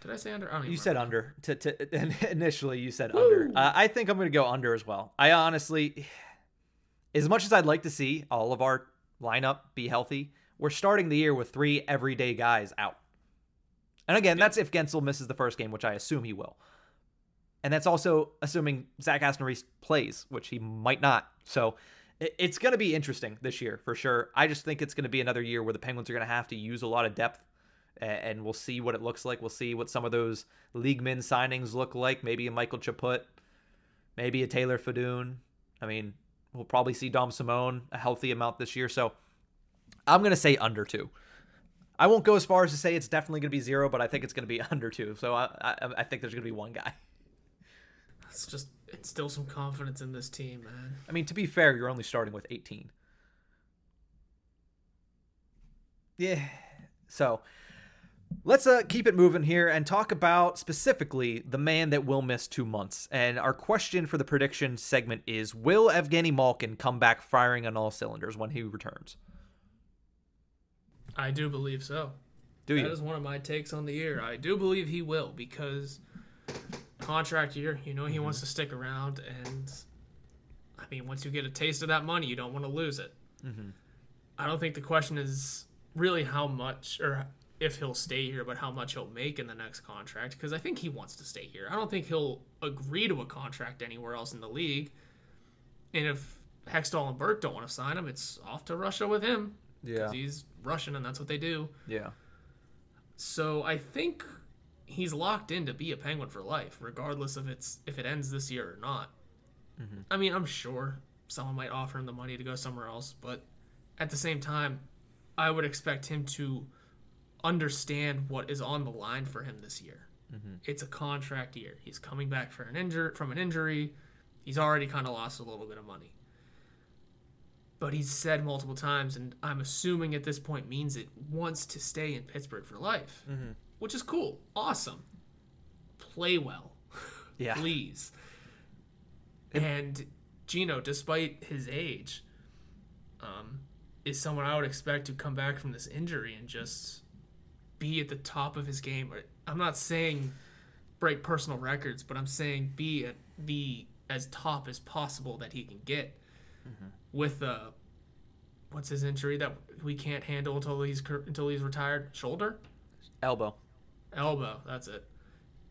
Did I say under? I You said remember. under. To, to, *laughs* initially, you said under. Uh, I think I'm going to go under as well. I honestly, *sighs* as much as I'd like to see all of our lineup be healthy, we're starting the year with three everyday guys out. And again, that's if Guentzel misses the first game, which I assume he will. And that's also assuming Zach Aston Reese plays, which he might not. So it's going to be interesting this year for sure. I just think it's going to be another year where the Penguins are going to have to use a lot of depth, and we'll see what it looks like. We'll see what some of those league men signings look like. Maybe a Michael Chaput, maybe a Taylor Fedun. I mean, we'll probably see Dom Simon a healthy amount this year. So I'm going to say under two. I won't go as far as to say it's definitely going to be zero, but I think it's going to be *laughs* under two. So I, I, I think there's going to be one guy. It's just instill some confidence in this team, man. I mean, to be fair, you're only starting with 18. Yeah. So let's uh, keep it moving here and talk about specifically the man that will miss two months. And our question for the prediction segment is Will Evgeny Malkin come back firing on all cylinders when he returns? I do believe so. Do you? is one of my takes on the year. I do believe he will because contract year, you know, he wants to stick around, and I mean, once you get a taste of that money, you don't want to lose it. I don't think the question is really how much or if he'll stay here, but how much he'll make in the next contract because I think he wants to stay here. I don't think he'll agree to a contract anywhere else in the league. And if Hextall and Burke don't want to sign him, it's off to Russia with him Yeah. he's Russian and that's what they do. Yeah. So I think he's locked in to be a penguin for life, regardless of it's if it ends this year or not. Mm-hmm. I mean, I'm sure someone might offer him the money to go somewhere else, but at the same time, I would expect him to understand what is on the line for him this year. It's a contract year. He's coming back for an injur- from an injury. He's already kind of lost a little bit of money. but he's said multiple times, and I'm assuming at this point means it wants to stay in Pittsburgh for life, which is cool, awesome. Play well, *laughs* Yeah. please. And Gino, despite his age, um, is someone I would expect to come back from this injury and just be at the top of his game. I'm not saying break personal records, but I'm saying be at, be as top as possible that he can get with uh what's his injury that we can't handle until he's until he's retired? Shoulder? Elbow. elbow that's it.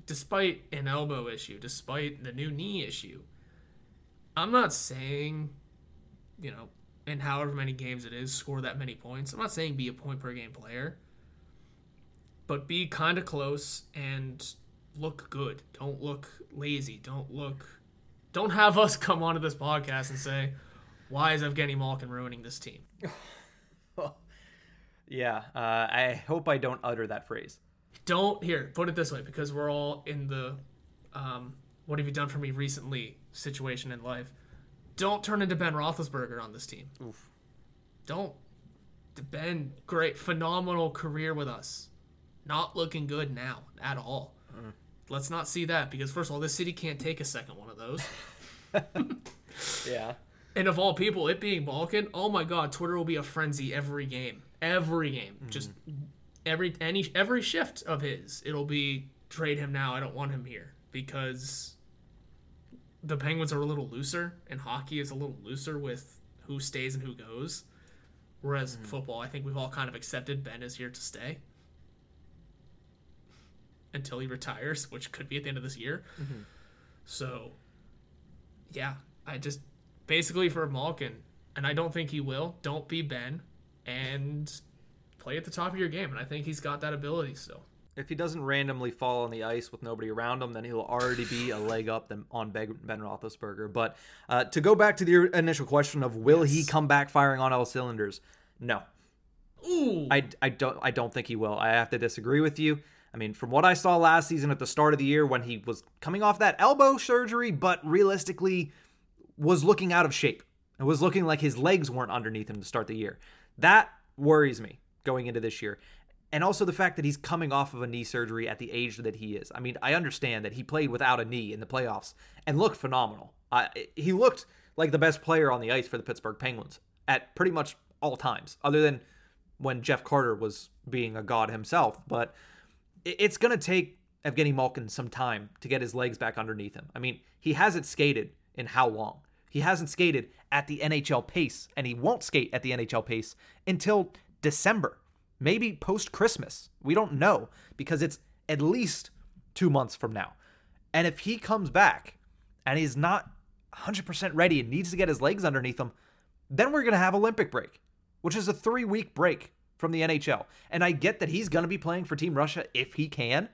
Despite an elbow issue despite the new knee issue i'm not saying you know in however many games it is score that many points. I'm not saying be a point per game player but be kind of close and look good don't look lazy don't look don't have us *laughs* come onto this podcast and say why is evgeny malkin ruining this team *laughs* Yeah. Uh, I hope I don't utter that phrase. don't here put it this way because we're all in the um, what have you done for me recently situation in life don't turn into ben roethlisberger on this team Oof. don't ben great phenomenal career with us not looking good now at all. Mm. Let's not see that because first of all this city can't take a second one of those. *laughs* Yeah. and of all people it being malkin oh my god twitter will be a frenzy every game. Every game. Mm-hmm. Just every any every shift of his it'll be trade him now. I don't want him here because the penguins are a little looser and hockey is a little looser with who stays and who goes. Whereas mm-hmm. football i think we've all kind of accepted ben is here to stay until he retires which could be at the end of this year so yeah i just basically for malkin and i don't think he will don't be ben and play at the top of your game and i think he's got that ability still If he doesn't randomly fall on the ice with nobody around him, then he'll already be a leg up on Ben Roethlisberger. But uh, to go back to the initial question of will he come back firing on all cylinders? No, ooh I, I don't I don't think he will. I have to disagree with you. I mean, from what I saw last season at the start of the year when he was coming off that elbow surgery, but realistically was looking out of shape. It was looking like his legs weren't underneath him to start the year. That worries me going into this year. And also the fact that he's coming off of a knee surgery at the age that he is. I mean, I understand that he played without a knee in the playoffs and looked phenomenal. Uh, he looked like the best player on the ice for the Pittsburgh Penguins at pretty much all times, other than when Jeff Carter was being a god himself. But it's going to take Evgeny Malkin some time to get his legs back underneath him. I mean, he hasn't skated in how long? He hasn't skated at the NHL pace, and he won't skate at the NHL pace until December, maybe post Christmas. We don't know because it's at least two months from now. And if he comes back and he's not 100% ready and needs to get his legs underneath him, then we're going to have Olympic break, which is a three week break from the NHL. And I get that he's going to be playing for Team Russia if he can,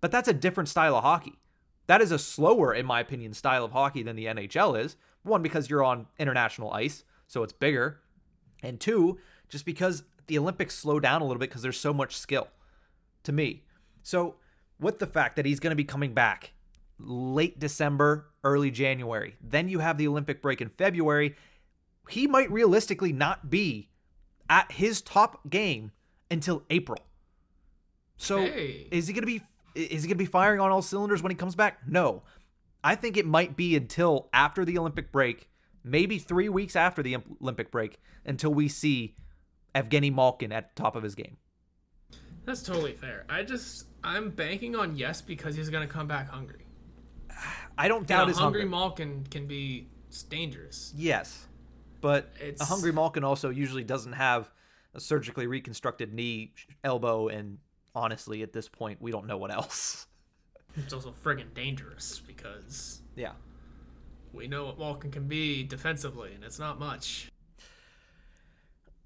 but that's a different style of hockey. That is a slower, in my opinion, style of hockey than the NHL is. One, because you're on international ice, so it's bigger. And two, just because the Olympics slow down a little bit because there's so much skill to me. So, with the fact that he's going to be coming back late December, early January, then you have the Olympic break in February, he might realistically not be at his top game until April. So, Hey. is he going to be is he going to be firing on all cylinders when he comes back? No. I think it might be until after the Olympic break, maybe 3 weeks after the Olympic break until we see Evgeny Malkin at the top of his game. That's totally fair. I just I'm banking on yes because he's gonna come back hungry. *sighs* I don't And doubt a his hungry hunger. Malkin can be dangerous. Yes, but It's- a hungry Malkin also usually doesn't have a surgically reconstructed knee, elbow, and honestly, at this point, we don't know what else. *laughs* It's also friggin' dangerous because Yeah. we know what Malkin can be defensively, and it's not much.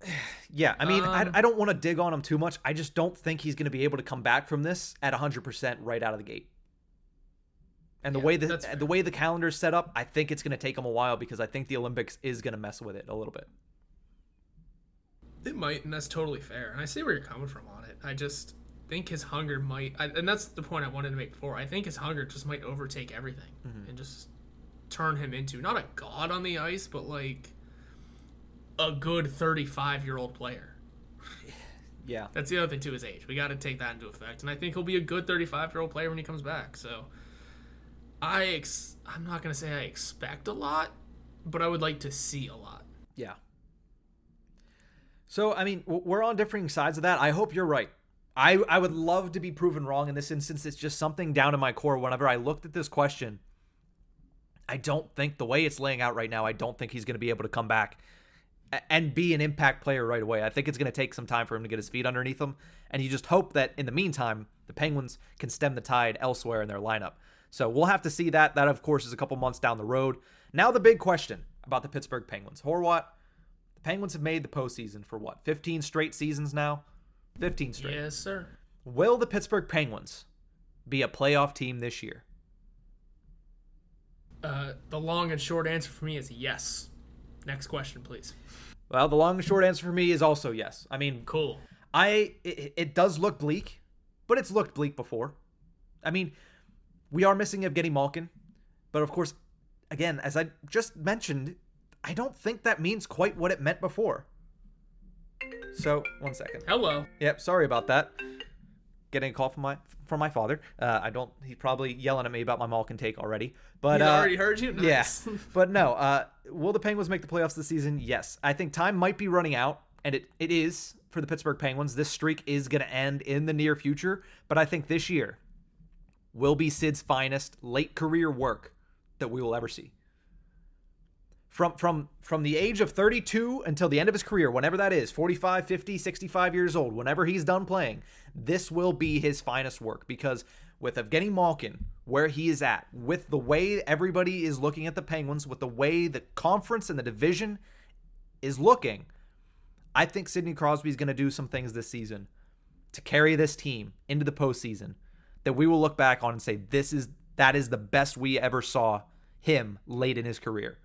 *sighs* Yeah, I mean, Um, I, I don't want to dig on him too much. I just don't think he's going to be able to come back from this at 100% right out of the gate. And the Yeah, way the uh, the way the calendar's set up, I think it's going to take him a while because I think the Olympics is going to mess with it a little bit. It might, and that's totally fair. And I see where you're coming from on it. I just think his hunger might, I, and that's the point I wanted to make before. I think his hunger just might overtake everything mm-hmm. and just turn him into not a god on the ice, but like a good 35 year old player. Yeah. That's the other thing too. His age. We got to take that into effect, and I think he'll be a good 35 year old player when he comes back. So, I ex- I'm not gonna say I expect a lot, but I would like to see a lot. Yeah. So, I mean, we're on differing sides of that. I hope you're right. I, I would love to be proven wrong in this instance. It's just something down in my core. Whenever I looked at this question, I don't think the way it's laying out right now, I don't think he's going to be able to come back and be an impact player right away. I think it's going to take some time for him to get his feet underneath him. And you just hope that in the meantime, the Penguins can stem the tide elsewhere in their lineup. So we'll have to see that. That, of course, is a couple months down the road. Now, the big question about the Pittsburgh Penguins. Horwat, the Penguins have made the postseason for what, 15 straight seasons now? 15 straight. Yes, sir. Will the Pittsburgh Penguins be a playoff team this year? Uh, the long and short answer for me is yes. Next question, please. Well, the long and short answer for me is also yes. I mean, Cool. I it, it does look bleak, but it's looked bleak before. I mean, we are missing Evgeny Malkin, but of course, again, as I just mentioned, I don't think that means quite what it meant before. So, one second. Hello. Yep, sorry about that. Getting a call from my from my father. Uh, I don't. He's probably yelling at me about my Malkin take already. But He uh, already heard you. yeah, *laughs* but no. Uh, will the Penguins make the playoffs this season? Yes. I think time might be running out, and it, it is for the Pittsburgh Penguins. This streak is going to end in the near future, but I think this year will be Sid's finest late career work that we will ever see. From from from the age of 32 until the end of his career, whenever that is, 45, 50, 65 years old, whenever he's done playing, this will be his finest work because with Evgeny Malkin, where he is at, with the way everybody is looking at the Penguins, with the way the conference and the division is looking, I think Sidney Crosby is going to do some things this season to carry this team into the postseason that we will look back on and say this is that is the best we ever saw him late in his career.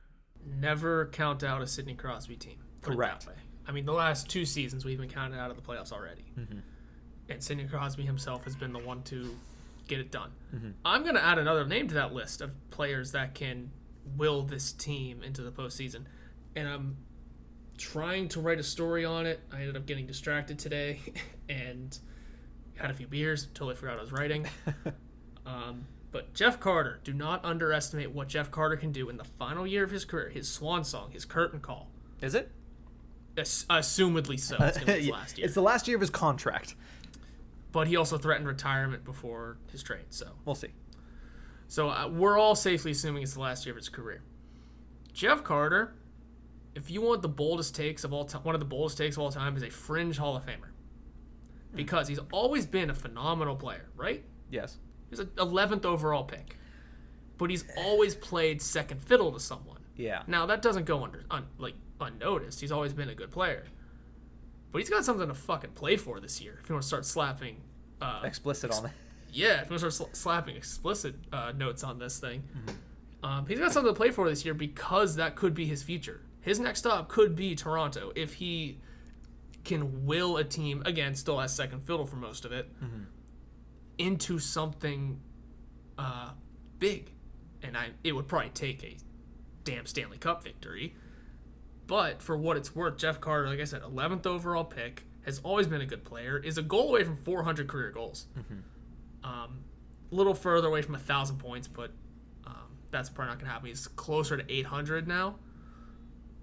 Never count out a Sidney Crosby team. Correct. I mean, the last two seasons we've been counted out of the playoffs already, Mm-hmm. and Sidney Crosby himself has been the one to get it done. Mm-hmm. I'm going to add another name to that list of players that can will this team into the postseason, and I'm trying to write a story on it. I ended up getting distracted today, *laughs* and had a few beers. Totally forgot I was writing. *laughs* Um, but Jeff Carter, do not underestimate what Jeff Carter can do in the final year of his career. His swan song, his curtain call. Is it? Ass- assumedly so. It's going to be his *laughs* Yeah, last year. It's the last year of his contract. But he also threatened retirement before his trade. So, We'll see. so uh, we're all safely assuming it's the last year of his career. Jeff Carter, if you want the boldest takes of all time, one of the boldest takes of all time is a fringe Hall of Famer. Because he's always been a phenomenal player, right? Yes. He's an 11th overall pick. But he's always played second fiddle to someone. Yeah. Now that doesn't go under un, like unnoticed. He's always been a good player, but he's got something to fucking play for this year. If you want to start slapping, uh, Explicit on it. yeah, if you want to start sl- slapping explicit uh, notes on this thing, um, he's got something to play for this year because that could be his future. His next stop could be Toronto if he can will a team again, still has second fiddle for most of it, into something uh, big, and I it would probably take a damn Stanley Cup victory. But for what it's worth, Jeff Carter, like I said, 11th overall pick, has always been a good player. Is a goal away from 400 career goals. Um, a little further away from a thousand points, but um, that's probably not going to happen. He's closer to 800 now.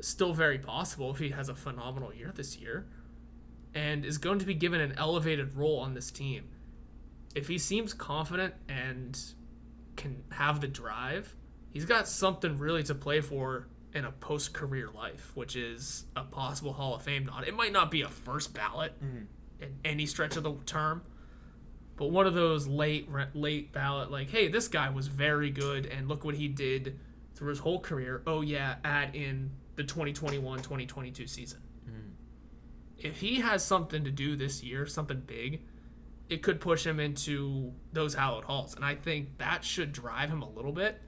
Still very possible if he has a phenomenal year this year, and is going to be given an elevated role on this team. If he seems confident and can have the drive, he's got something really to play for in a post career life, which is a possible Hall of Fame nod. It might not be a first ballot mm-hmm. in any stretch of the term, but one of those late late ballot, like, hey, this guy was very good, and look what he did through his whole career. Oh yeah, add in the 2021-2022 season. If he has something to do this year, something big, it could push him into those hallowed halls, and I think that should drive him a little bit.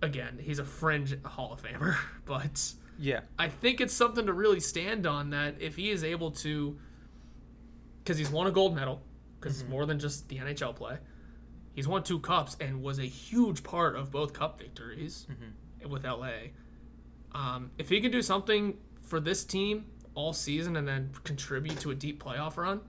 Again, he's a fringe Hall of Famer, *laughs* but Yeah. I think it's something to really stand on that if he is able to, because he's won a gold medal, because it's more than just the NHL play. He's won two cups and was a huge part of both cup victories with LA. Um, if he can do something for this team all season and then contribute to a deep playoff run,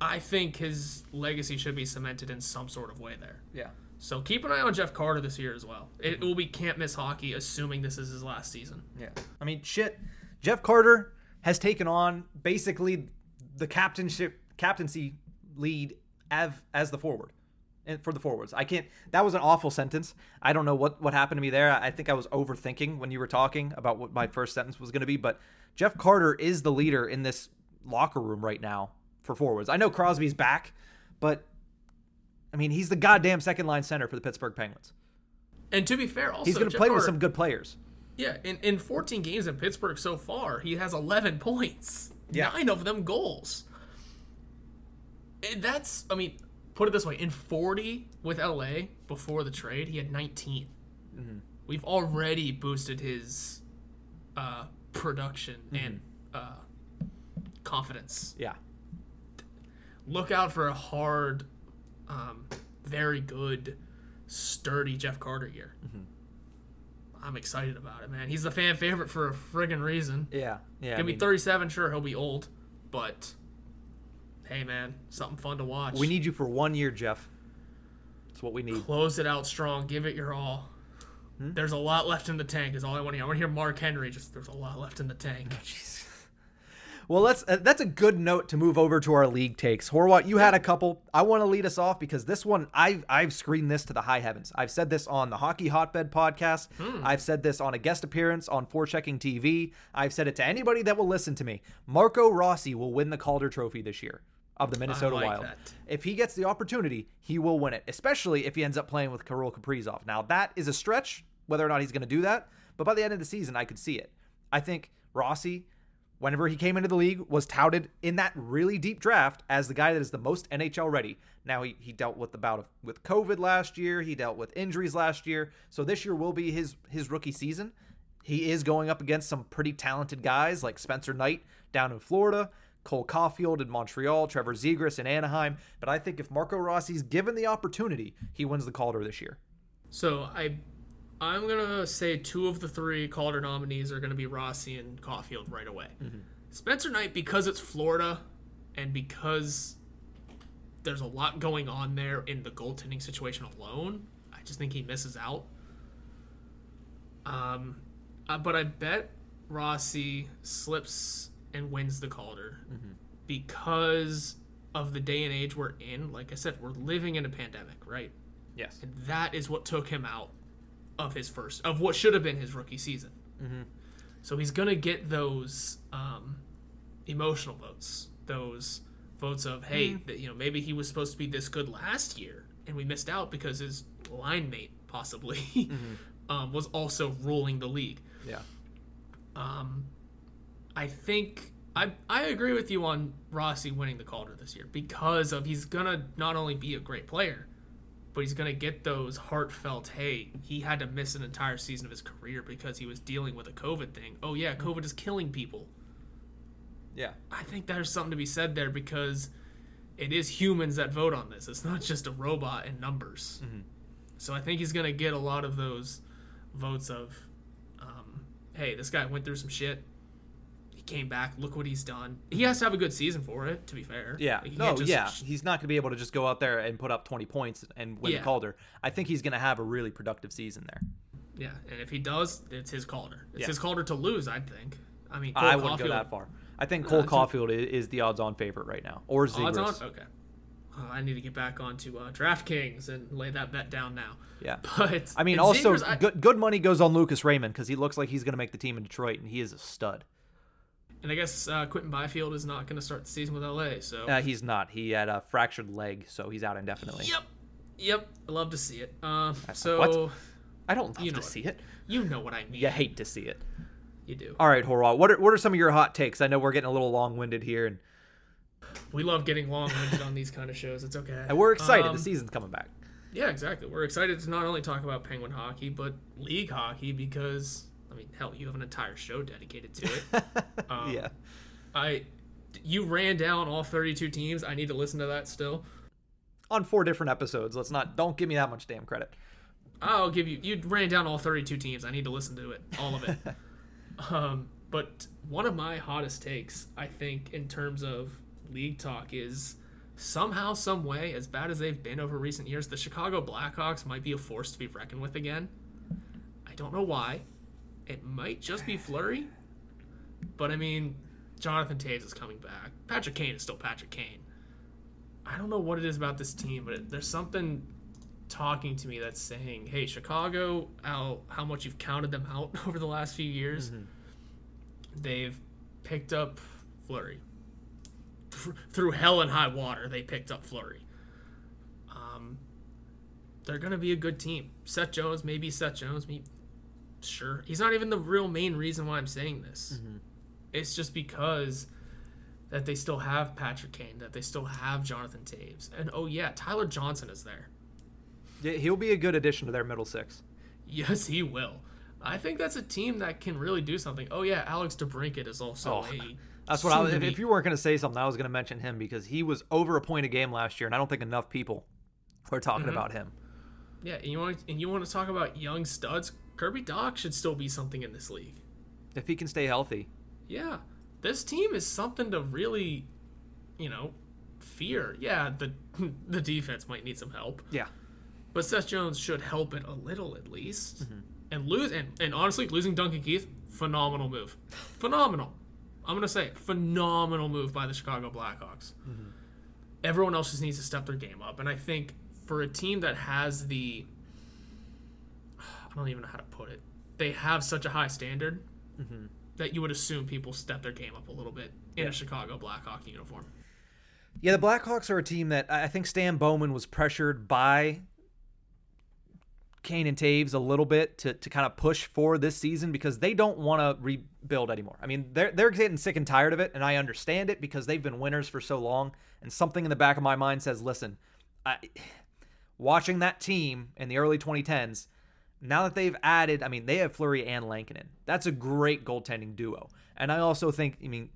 I think his legacy should be cemented in some sort of way there. Yeah. So keep an eye on Jeff Carter this year as well. It will be can't miss hockey, assuming this is his last season. Yeah. I mean, shit. Jeff Carter has taken on basically the captainship captaincy lead as as the forward. And for the forwards. I can't that was an awful sentence. I don't know what what happened to me there. I think I was overthinking when you were talking about what my first sentence was going to be, but Jeff Carter is the leader in this locker room right now for forwards. I know Crosby's back, but I mean, he's the goddamn second line center for the Pittsburgh Penguins. And to be fair, also He's going to play with some good players. Yeah, in, in 14 games in Pittsburgh so far, he has 11 points. Yeah. Nine of them goals. And that's, I mean, put it this way in 40 with LA before the trade, he had 19. Mm-hmm. We've already boosted his uh, production Mm-hmm. and uh, confidence. Yeah. Look out for a hard, um, very good, sturdy Jeff Carter year. Mm-hmm. I'm excited about it, man. He's the fan favorite for a friggin' reason. Yeah. Yeah. I He'll be mean, 37, sure, he'll be old, but hey, man, something fun to watch. we need you for one year, Jeff. That's what we need. close it out strong, give it your all. Hmm? There's a lot left in the tank. Is all I want to hear. I want to hear Mark Henry. Just there's a lot left in the tank. Well, let's. Uh, that's a good note to move over to our league takes. Horwat, you had a couple. I want to lead us off because this one, I've I've screened this to the high heavens. I've said this on the Hockey Hotbed podcast. I've said this on a guest appearance on Forechecking TV. I've said it to anybody that will listen to me. Marco Rossi will win the Calder Trophy this year of the Minnesota like Wild. that. If he gets the opportunity, he will win it, especially if he ends up playing with Kirill Kaprizov. Now, that is a stretch, whether or not he's going to do that, but by the end of the season, I could see it. I think Rossi, whenever he came into the league, was touted in that really deep draft as the guy that is the most NHL ready. Now, he, he dealt with the bout of with COVID last year, he dealt with injuries last year, so this year will be his his rookie season. He is going up against some pretty talented guys like Spencer Knight down in Florida, Cole Caufield in Montreal, Trevor Zegras in Anaheim. But I think if Marco Rossi's given the opportunity, he wins the Calder this year. So I, I'm gonna say two of the three Calder nominees are gonna be Rossi and Caufield right away. Mm-hmm. Spencer Knight because it's Florida, and because there's a lot going on there in the goaltending situation alone. I just think he misses out. Um, uh, but I bet Rossi slips and wins the Calder because of the day and age we're in. Like I said, we're living in a pandemic, right? Yes. And that is what took him out of his first of what should have been his rookie season. So he's gonna get those um, emotional votes, those votes of hey, that, you know, maybe he was supposed to be this good last year and we missed out because his line mate possibly *laughs* um, was also ruling the league. Yeah. Um, I think I I agree with you on Rossi winning the Calder this year because of he's gonna not only be a great player, but he's gonna get those heartfelt. Hey, he had to miss an entire season of his career because he was dealing with a COVID thing. Oh yeah, COVID is killing people. Yeah. I think there's something to be said there because it is humans that vote on this. It's not just a robot and numbers. So I think he's gonna get a lot of those votes of, um, hey, this guy went through some shit. Came back. Look what he's done. He has to have a good season for it. To be fair. Yeah. No, just- yeah. He's not going to be able to just go out there and put up 20 points and win Yeah. the Calder. I think he's going to have a really productive season there. Yeah, and if he does, it's his Calder. It's Yeah. his Calder to lose. I think. I mean, Cole I wouldn't Caufield, go that far. I think Cole it's a- Caufield is the odds-on favorite right now, or Odds on. Okay. Oh, I need to get back onto uh, DraftKings and lay that bet down now. Yeah. *laughs* But I mean, also Zegras, I- good good money goes on Lucas Raymond because he looks like he's going to make the team in Detroit, and he is a stud. And I guess uh, Quinton Byfield is not going to start the season with LA. So. Uh, he's not. He had a fractured leg, so he's out indefinitely. yep. Yep. I love to see it. Uh, so what? I don't love You know to see it. you know what I mean. You hate to see it. You do. All right, Horwat. What are what are some of your hot takes? I know we're getting a little long-winded here, and, We love getting long-winded on these kind of shows. It's okay. and we're excited. Um, the season's coming back. Yeah, exactly. We're excited to not only talk about Penguin hockey, but league hockey because I mean, hell, you have an entire show dedicated to it. *laughs* Um, yeah. I, you ran down all 32 teams. I need to listen to that still. On four different episodes. Let's not. Don't give me that much damn credit. I'll give you. You ran down all 32 teams. I need to listen to it, all of it. *laughs* um, But one of my hottest takes, I think, in terms of league talk, is somehow, some way, as bad as they've been over recent years, the Chicago Blackhawks might be a force to be reckoned with again. I don't know why. It might just be Fleury, but I mean, Jonathan Toews is coming back. Patrick Kane is still Patrick Kane. I don't know what it is about this team, but it, there's something talking to me that's saying, "Hey, Chicago, how how much you've counted them out *laughs* over the last few years. They've picked up Fleury through hell and high water. They picked up Fleury. Um, they're gonna be a good team. Seth Jones, maybe Seth Jones, maybe sure. He's not even the real main reason why I'm saying this. It's just because that they still have Patrick Kane, that they still have Jonathan Toews, and oh yeah, Tyler Johnson is there. Yeah, He'll be a good addition to their middle six. Yes, he will. I think that's a team that can really do something. Oh yeah, Alex DeBrincat is also Oh, a. That's what I was. If, if you weren't going to say something, I was going to mention him because he was over a point a game last year, and I don't think enough people were talking Mm-hmm. about him. Yeah, and you want and you want to talk about young studs? Kirby Dach should still be something in this league. If he can stay healthy, Yeah, this team is something to really, you know, fear. Yeah, the *laughs* the defense might need some help, yeah, but Seth Jones should help it a little at least. Mm-hmm. And lose and, and honestly, losing Duncan Keith, phenomenal move, phenomenal. I'm gonna say it, phenomenal move by the Chicago Blackhawks. Mm-hmm. Everyone else just needs to step their game up, and I think for a team that has the, don't even know how to put it, they have such a high standard mm-hmm. that you would assume people step their game up a little bit in Yeah. a Chicago Blackhawk uniform. yeah. The Blackhawks are a team that I I think Stan Bowman was pressured by Kane and Toews a little bit to, to kind of push for this season because they don't want to rebuild anymore. I mean, they're they're getting sick and tired of it, and I understand it because they've been winners for so long. And something in the back of my mind says, listen, I, *sighs* watching that team in the early 2010s, now that they've added, I mean, they have Fleury and Lankinen. That's a great goaltending duo. And I also think, I mean,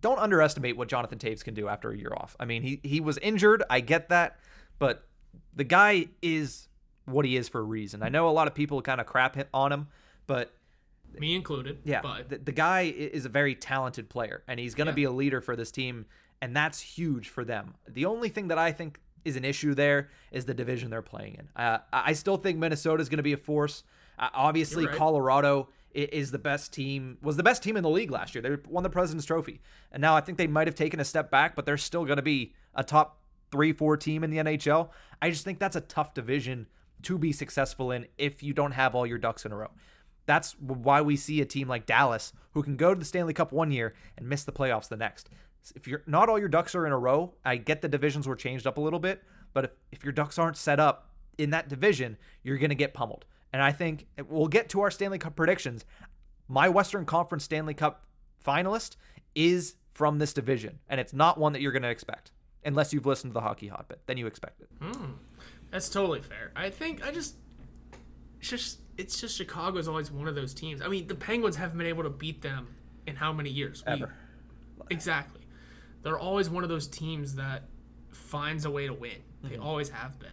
don't underestimate what Jonathan Toews can do after a year off. I mean, he he was injured, I get that, but the guy is what he is for a reason. I know a lot of people kind of crap on him, but Me included. yeah, But the, the guy is a very talented player, and he's going to Yeah. be a leader for this team, and that's huge for them. The only thing that I think is an issue there is the division they're playing in. Uh, I still think Minnesota is going to be a force. Uh, obviously, right. Colorado is the best team. Was the best team in the league last year. They won the President's Trophy, and now I think they might have taken a step back, but they're still going to be a top three, four team in the NHL. I just think that's a tough division to be successful in if you don't have all your ducks in a row. That's why we see a team like Dallas who can go to the Stanley Cup one year and miss the playoffs the next. If you're not all your ducks are in a row, I get the divisions were changed up a little bit, but if, if your ducks aren't set up in that division, you're going to get pummeled. And I think we'll get to our Stanley Cup predictions. My Western Conference Stanley Cup finalist is from this division, and it's not one that you're going to expect unless you've listened to the Hockey Hotbed. Then you expect it. Hmm. That's totally fair. I think I just it's just it's just Chicago is always one of those teams. I mean, the Penguins haven't been able to beat them in how many years? We- Ever. exactly. They're always one of those teams that finds a way to win. They Mm-hmm. always have been.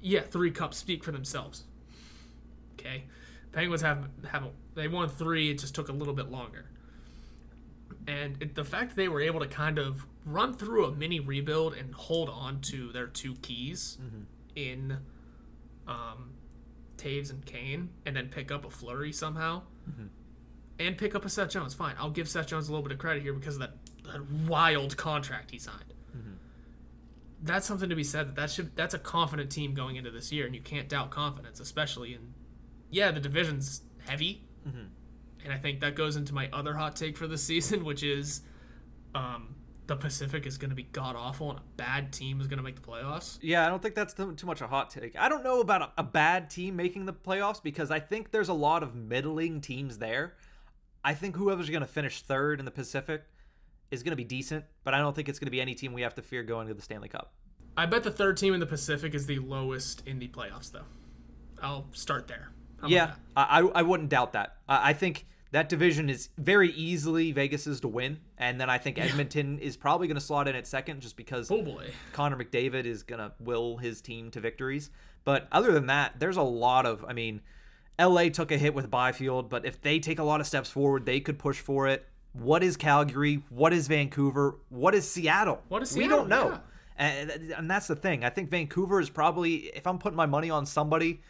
Yeah, three cups speak for themselves. Okay, Penguins haven't haven't they won three. It just took a little bit longer. And it, the fact that they were able to kind of run through a mini rebuild and hold on to their two keys in um, Toews and Kane, and then pick up a Fleury somehow, and pick up a Seth Jones. Fine, I'll give Seth Jones a little bit of credit here because of that, that wild contract he signed. That's something to be said. That that should that's a confident team going into this year, and you can't doubt confidence, especially in yeah the division's heavy, and I think that goes into my other hot take for this season, *laughs* which is um, the Pacific is going to be god awful, and a bad team is going to make the playoffs. Yeah, I don't think that's too, too much a hot take. I don't know about a, a bad team making the playoffs because I think there's a lot of middling teams there. I think whoever's going to finish third in the Pacific is going to be decent, but I don't think it's going to be any team we have to fear going to the Stanley Cup. I bet the third team in the Pacific is the lowest in the playoffs, though. I'll start there. How yeah. I, I wouldn't doubt that. I, I think that division is very easily Vegas's to win, and then I think Edmonton is probably going to slot in at second just because Oh boy. Connor McDavid is going to will his team to victories. But other than that, there's a lot of, I mean, LA took a hit with Byfield, but if they take a lot of steps forward, they could push for it. What is Calgary? What is Vancouver? What is Seattle? What is We don't know. Yeah. And, and that's the thing. I think Vancouver is probably, if I'm putting my money on somebody,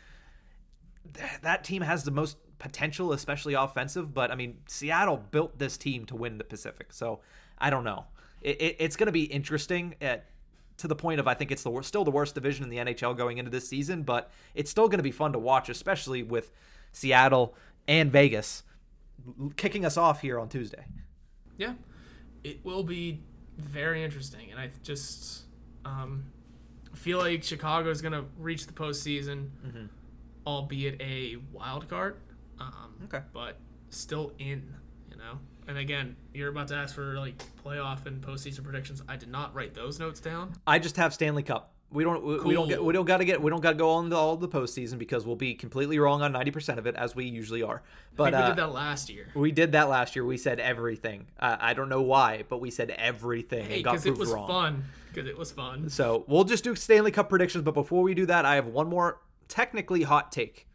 th- that team has the most potential, especially offensive. But I mean, Seattle built this team to win the Pacific. So I don't know. It, it, it's going to be interesting at, to the point of I think it's the wor- still the worst division in the NHL going into this season, but it's still going to be fun to watch, especially with Seattle and Vegas kicking us off here on Tuesday. Yeah, it will be very interesting, and I just um, feel like Chicago is going to reach the postseason, Mm-hmm. albeit a wild card. Um, Okay. but still in, you know. And again, you're about to ask for like playoff and postseason predictions. I did not write those notes down. I just have Stanley Cup. We don't. We, we don't get. We don't got to get. We don't got to go on the, all the postseason because we'll be completely wrong on ninety percent of it, as we usually are. But we uh, did that last year. we did that last year. We said everything. Uh, I don't know why, but we said everything Hey, and got because it was wrong. fun. Because it was fun. So we'll just do Stanley Cup predictions. But before we do that, I have one more technically hot take.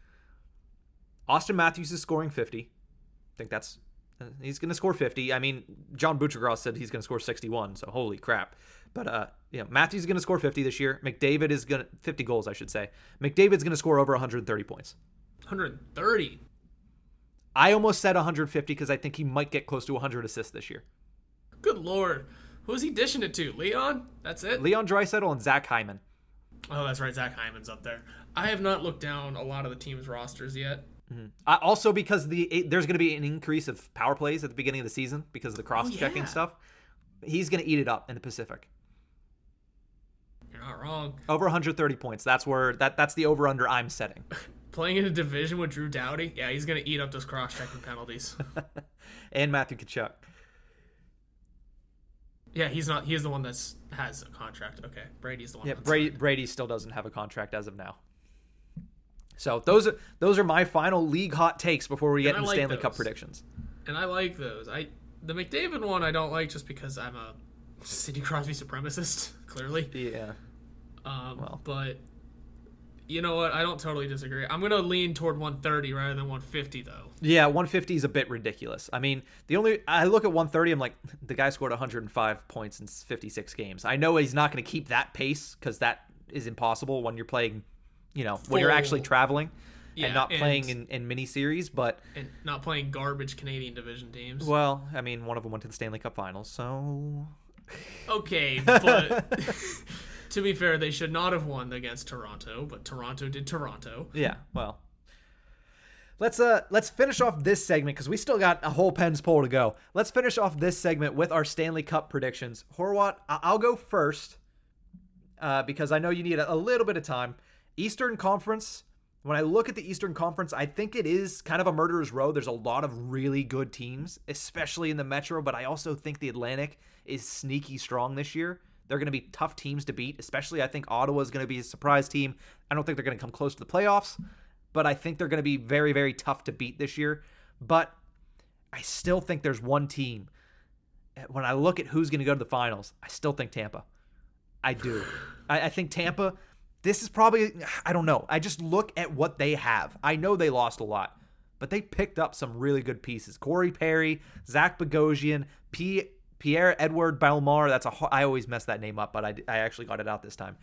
Auston Matthews is scoring 50. I think that's uh, he's going to score 50. I mean, John Buccigross said he's going to score 61. So holy crap. But uh, yeah, Matthews is going to score 50 this year. McDavid is going to 50 goals, I should say. McDavid's going to score over 130 points. 130. I almost said 150 because I think he might get close to 100 assists this year. Good lord. Who's he dishing it to? Leon? That's it? Leon Draisaitl and Zach Hyman. Oh, that's right. Zach Hyman's up there. I have not looked down a lot of the team's rosters yet. Uh, also, because the there's going to be an increase of power plays at the beginning of the season because of the cross-checking yeah. stuff. He's going to eat it up in the Pacific. Not wrong. Over 130 points. That's where that that's the over/under I'm setting. *laughs* Playing in a division with Drew Doughty, yeah, he's gonna eat up those cross-checking penalties. *laughs* and Matthew Tkachuk. yeah, he's not. He's the one that's has a contract. Okay, Brady's the one. Yeah, Brady signed. Brady still doesn't have a contract as of now. So those are those are my final league hot takes before we get into like Stanley Cup predictions. and I like those. I the McDavid one I don't like just because I'm a Sidney Crosby supremacist. *laughs* Clearly, Yeah. Um, Well. but you know what? I don't totally disagree. I'm gonna lean toward 130 rather than 150 though. Yeah, 150 is a bit ridiculous. I mean, the only I look at 130, I'm like, the guy scored 105 points in 56 games. I know he's not going to keep that pace because that is impossible when you're playing, you know, when you're actually traveling Yeah, and not playing and- in, in mini series. But and not playing garbage Canadian division teams. well, I mean, one of them went to the Stanley Cup Finals, so Okay, *laughs* but *laughs* to be fair, they should not have won against Toronto, but Toronto did Toronto. yeah, well. Let's uh let's finish off this segment because we still got a whole Pens poll to go. Let's finish off this segment with our Stanley Cup predictions. Horwat, I- I'll go first uh, because I know you need a little bit of time. Eastern Conference. When I look at the Eastern Conference, I think it is kind of a murderer's row. There's a lot of really good teams, especially in the Metro, but I also think the Atlantic is sneaky strong this year. They're going to be tough teams to beat, especially I think Ottawa is going to be a surprise team. I don't think they're going to come close to the playoffs, but I think they're going to be very, very tough to beat this year. But I still think there's one team. When I look at who's going to go to the finals, I still think Tampa. I do. I, I think Tampa. This is probably. I don't know. I just look at what they have. I know they lost a lot, but they picked up some really good pieces. Corey Perry, Zach Bogosian, P. Pierre-Edouard Bellemare. That's a I always mess that name up, but I, I actually got it out this time.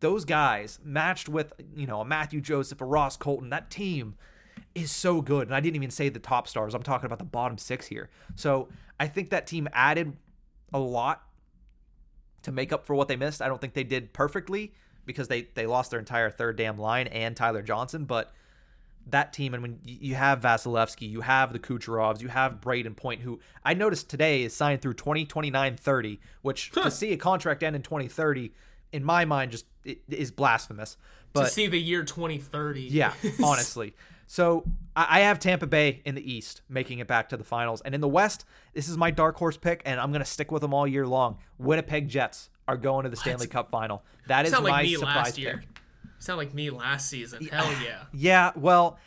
Those guys matched with you know a Mathieu Joseph, a Ross Colton. That team is so good. And I didn't even say the top stars. I'm talking about the bottom six here. So I think that team added a lot to make up for what they missed. I don't think they did perfectly because they they lost their entire third damn line and Tyler Johnson, but that team and when you have Vasilevskiy, you have the Kucherovs, you have Brayden Point, who I noticed today is signed through 2029-30, which to see a contract end in 2030, in my mind, just it, is blasphemous. But to see the year 2030. yeah, *laughs* honestly. So I I have Tampa Bay in the East making it back to the finals, and in the West, this is my dark horse pick, and I'm gonna stick with them all year long. Winnipeg Jets are going to the Stanley Cup final. That is my like surprise pick. Sound like me last season. Hell *laughs* yeah. Yeah, well,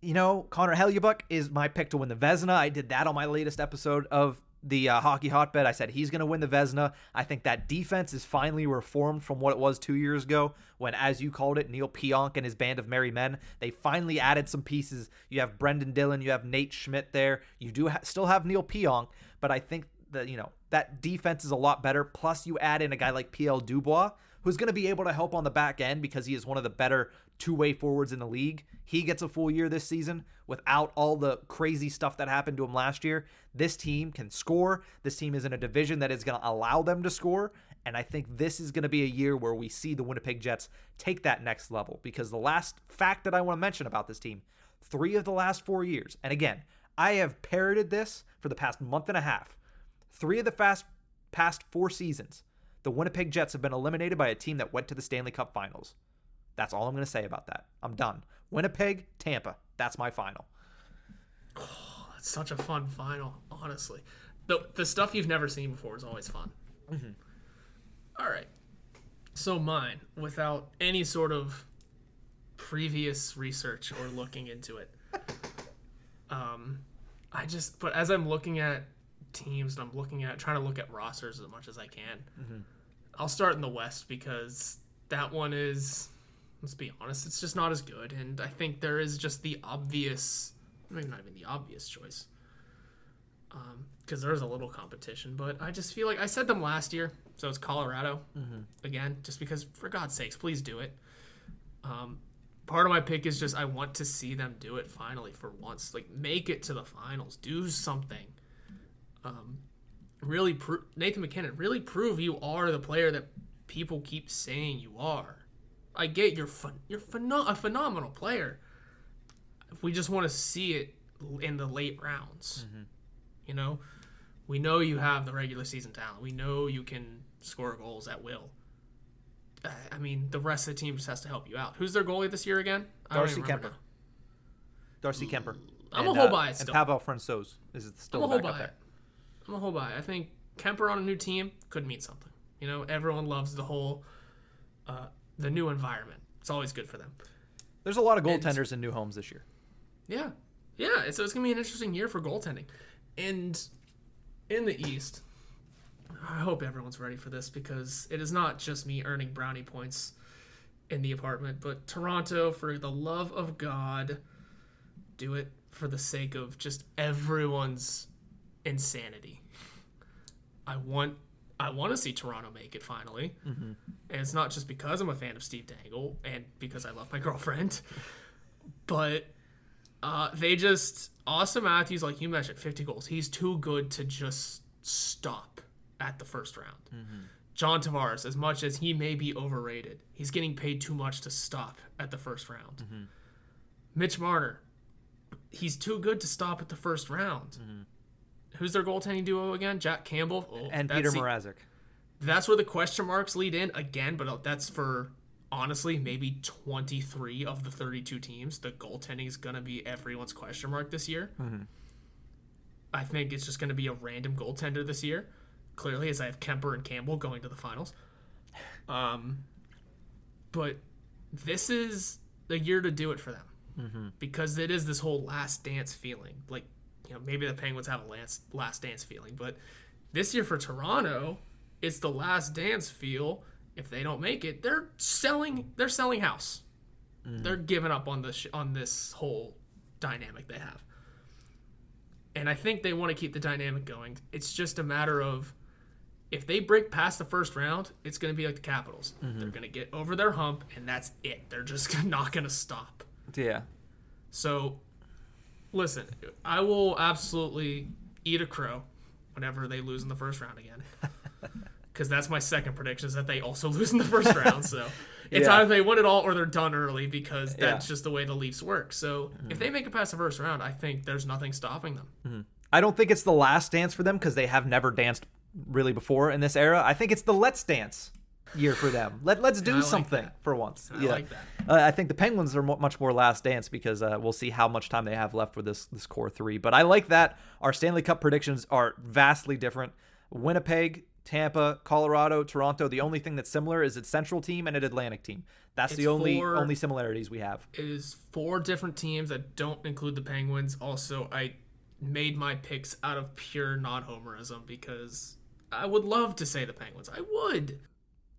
you know, Connor Hellebuyck is my pick to win the Vezina. I did that on my latest episode of the uh, hockey hotbed. I said he's going to win the Vezina. I think that defense is finally reformed from what it was two years ago when, as you called it, Neal Pionk and his band of merry men. They finally added some pieces. You have Brendan Dillon, you have Nate Schmidt there. You do ha- still have Neal Pionk, but I think that you know that defense is a lot better. Plus, you add in a guy like PL Dubois, who's going to be able to help on the back end because he is one of the better two way forwards in the league. He gets a full year this season without all the crazy stuff that happened to him last year. This team can score. This team is in a division that is going to allow them to score. And I think this is going to be a year where we see the Winnipeg Jets take that next level because the last fact that I want to mention about this team three of the last four years, and again, I have parroted this for the past month and a half. Three of the fast past four seasons, the Winnipeg Jets have been eliminated by a team that went to the Stanley Cup Finals. That's all I'm going to say about that. I'm done. Winnipeg, Tampa. That's my final. Oh, *sighs* that's such a fun final, honestly. The, the stuff you've never seen before is always fun. Mm-hmm. All right. So, mine, without any sort of previous research or looking into it, *laughs* um, I just, but as I'm looking at teams and I'm looking at, trying to look at rosters as much as I can, mm-hmm. I'll start in the West because that one is let's be honest, it's just not as good. And I think there is just the obvious, maybe not even the obvious choice, because um, there's a little competition. But I just feel like I said them last year, so it's Colorado mm-hmm. again, just because for God's sakes, please do it. Um, part of my pick is just I want to see them do it finally for once, like make it to the finals, do something. Um, really, pro- Nathan MacKinnon, really prove you are the player that people keep saying you are I get you're fun, you're phenom- a phenomenal player. If We just want to see it in the late rounds. Mm-hmm. You know, we know you have the regular season talent. We know you can score goals at will. I mean, the rest of the team just has to help you out. Who's their goalie this year again? Darcy Kuemper. Now. Darcy Kuemper. I'm and, a whole uh, still. And Pavel Francouz is still I'm a whole it. I'm a whole buy. I think Kuemper on a new team could mean something. You know, everyone loves the whole uh, the new environment. It's always good for them. There's a lot of goaltenders in new homes this year. Yeah, yeah. So it's gonna be an interesting year for goaltending, and in the East, I hope everyone's ready for this because it is not just me earning brownie points in the apartment, but Toronto, for the love of God, do it for the sake of just everyone's insanity. I want I want to see Toronto make it finally. Mm-hmm. And it's not just because I'm a fan of Steve Dangle and because I love my *laughs* girlfriend, but uh, they just Auston Matthews, like you mentioned, 50 goals. He's too good to just stop at the first round. Mm-hmm. John Tavares, as much as he may be overrated, he's getting paid too much to stop at the first round. Mm-hmm. Mitch Marner, he's too good to stop at the first round. Who's their goaltending duo again? Jack Campbell oh, and Peter Mrazek. That's where the question marks lead in again, but uh, that's for honestly maybe 23 of the 32 teams. The goaltending is going to be everyone's question mark this year. Mm-hmm. I think it's just going to be a random goaltender this year. Clearly, as I have Kuemper and Campbell going to the finals. Um, but this is the year to do it for them mm-hmm. because it is this whole last dance feeling. Like you know, maybe the Penguins have a last last dance feeling, but this year for Toronto, it's the last dance feel. If they don't make it, they're selling. They're selling house. Mm. They're giving up on this on this whole dynamic they have. And I think they want to keep the dynamic going. It's just a matter of if they break past the first round, it's going to be like the Capitals. Mm-hmm. They're going to get over their hump, and that's it. They're just *laughs* not going to stop. Yeah. So listen, I will absolutely eat a crow whenever they lose in the first round again. *laughs* Because that's my second prediction is that they also lose in the first *laughs* round. So it's yeah. either they win it all or they're done early because that's yeah. just the way the Leafs work. So mm-hmm. if they make it past the first round, I think there's nothing stopping them. Mm-hmm. I don't think it's the last dance for them because they have never danced really before in this era. I think it's the let's dance year for them. Let let's do like something that. for once. I yeah. like that. Uh, I think the Penguins are mo- much more last dance because uh, we'll see how much time they have left with this this core three. But I like that our Stanley Cup predictions are vastly different. Winnipeg, Tampa, Colorado, Toronto. The only thing that's similar is its Central team and an Atlantic team. That's it's the only four, only similarities we have. It is four different teams that don't include the Penguins. Also, I made my picks out of pure non-homerism because I would love to say the Penguins. I would.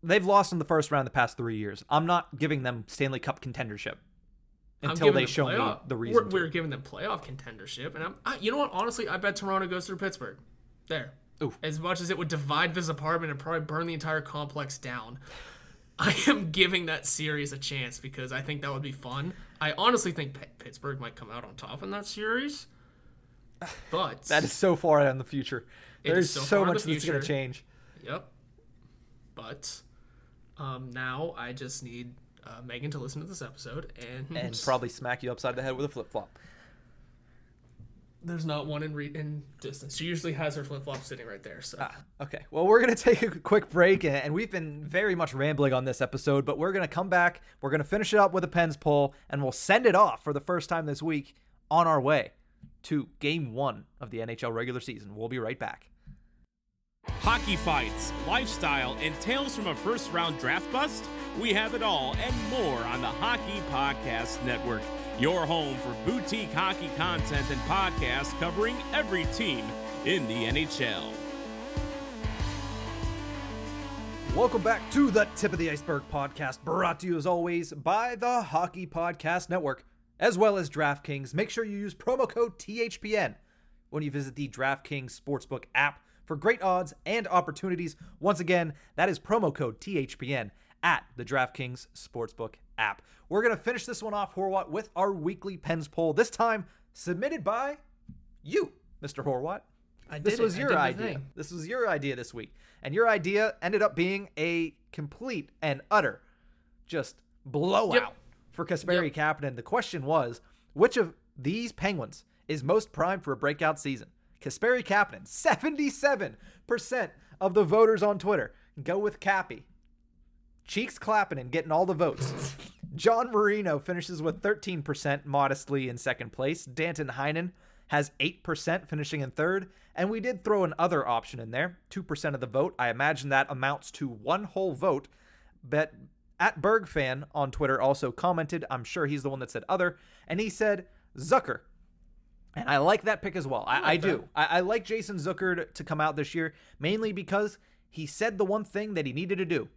They've lost in the first round the past three years. I'm not giving them Stanley Cup contendership until they show me the reason. We're, we're giving them playoff contendership, and I'm. I, you know what? Honestly, I bet Toronto goes through Pittsburgh. There. Oof. As much as it would divide this apartment and probably burn the entire complex down, *laughs* I am giving that series a chance because I think that would be fun. I honestly think P- Pittsburgh might come out on top in that series. *sighs* But That is so far out in the future. There's so so, far in the much that's going to change. Yep. But um, now I just need uh, Megan to listen to this episode and And probably smack you upside the head with a flip flop. there's not one in re- in distance. She usually has her flip flop sitting right there. So Ah, okay. Well, we're going *laughs* to take a quick break, and- and we've been very much rambling on this episode, but we're going to come back. We're going to finish it up with a Pens poll, and we'll send it off for the first time this week on our way to game one of the NHL regular season. We'll be right back. Hockey fights, lifestyle, and tales from a first round draft bust? We have it all and more on the Hockey Podcast Network, your home for boutique hockey content and podcasts covering every team in the NHL. Welcome back to the Tip of the Iceberg podcast, brought to you as always by the Hockey Podcast Network, as well as DraftKings. Make sure you use promo code THPN when you visit the DraftKings Sportsbook app for great odds and opportunities. Once again, that is promo code THPN at the DraftKings Sportsbook app. We're going to finish this one off, Horwat, with our weekly Pens poll, this time submitted by you, Mr. Horwat. I did This it. was I your idea. This was your idea this week. And your idea ended up being a complete and utter just blowout Yep. for Kasperi Kapanen. The question was, which of these Penguins is most primed for a breakout season? Kasperi Kapanen, 77% of the voters on Twitter go with Cappy. Cheeks clapping and getting all the votes. John Marino finishes with 13%, modestly in second place. Danton Heinen has 8%, finishing in third. And we did throw an other option in there, 2% of the vote. I imagine that amounts to one whole vote. But at BergFan on Twitter also commented, I'm sure he's the one that said other, and he said Zucker. And I like that pick as well. I, I, like do. I, I like Jason Zucker to, to come out this year, mainly because he said the one thing that he needed to do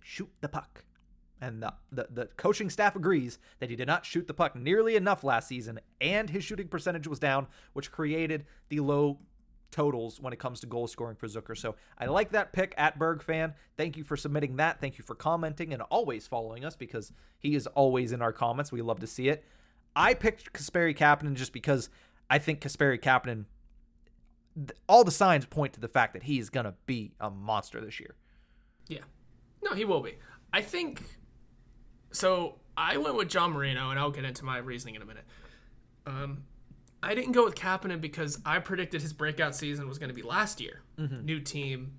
shoot the puck. And the, the, the coaching staff agrees that he did not shoot the puck nearly enough last season, and his shooting percentage was down, which created the low totals when it comes to goal scoring for Zucker. So I like that pick at Berg fan. Thank you for submitting that. Thank you for commenting and always following us because he is always in our comments. We love to see it. I picked Kasperi Kapanen just because I think Kasperi Kapanen, all the signs point to the fact that he's going to be a monster this year. Yeah. No, he will be. I think. So I went with John Marino, and I'll get into my reasoning in a minute. Um, I didn't go with Kapanen because I predicted his breakout season was going to be last year. New team,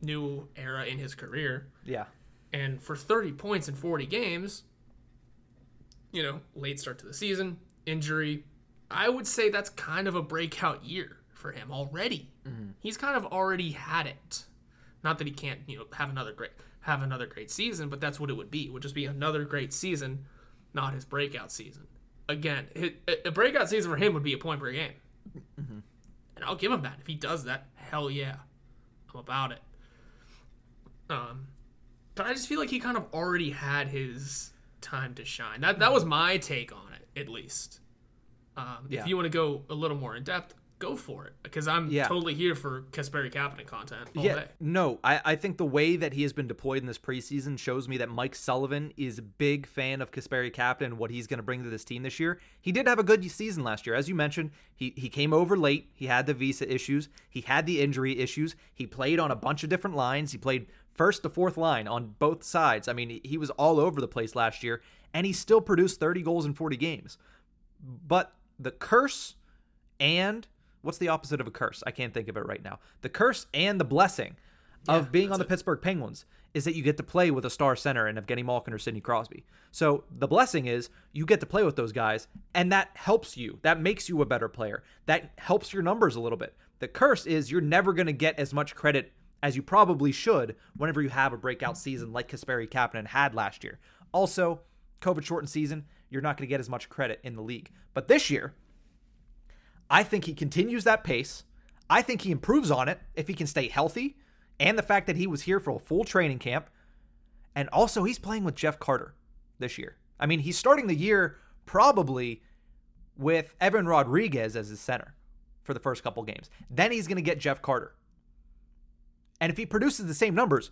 new era in his career. Yeah. And for 30 points in 40 games, you know, late start to the season, injury, I would say that's kind of a breakout year for him already. Mm-hmm. He's kind of already had it. Not that he can't, you know, have another great have another great season, but that's what it would be. It would just be another great season, not his breakout season. Again, a breakout season for him would be a point per game. Mm-hmm. And I'll give him that. If he does that, hell yeah. I'm about it. Um, but I just feel like he kind of already had his time to shine. That that was mm-hmm. my take on it, at least. Um, Yeah. If you want to go a little more in depth, go for it because I'm Yeah. totally here for Kasperi Kapanen content all yeah, day. no, I, I think the way that he has been deployed in this preseason shows me that Mike Sullivan is a big fan of Kasperi Kapanen and what he's going to bring to this team this year. He did have a good season last year, as you mentioned. He he came over late. He had the visa issues. He had the injury issues. He played on a bunch of different lines. He played first to fourth line on both sides. I mean, he- he was all over the place last year, and he still produced 30 goals in 40 games. But the curse and what's the opposite of a curse? I can't think of it right now. The curse and the blessing of being on the Pittsburgh Penguins is that you get to play with a star center in Evgeny Malkin or Sidney Crosby. So the blessing is you get to play with those guys, and that helps you. That makes you a better player. That helps your numbers a little bit. The curse is you're never going to get as much credit as you probably should whenever you have a breakout season like Kasperi Kapanen had last year. Also, COVID shortened season, you're not going to get as much credit in the league. But this year, I think he continues that pace. I think he improves on it if he can stay healthy, and the fact that he was here for a full training camp. And also, he's playing with Jeff Carter this year. I mean, he's starting the year probably with Evan Rodrigues as his center for the first couple games. Then he's going to get Jeff Carter. And if he produces the same numbers,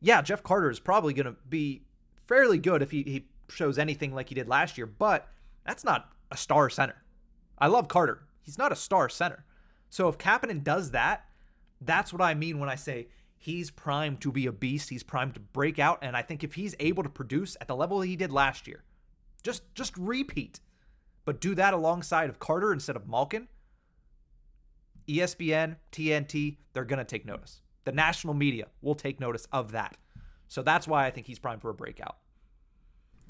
yeah, Jeff Carter is probably going to be fairly good if he, he shows anything like he did last year, but that's not a star center. I love Carter. He's not a star center. So if Kapanen does that, that's what I mean when I say he's primed to be a beast. He's primed to break out. And I think if he's able to produce at the level he did last year, just just repeat, but do that alongside of Carter instead of Malkin, ESPN, TNT, they're gonna take notice. The national media will take notice of that. So that's why I think he's primed for a breakout.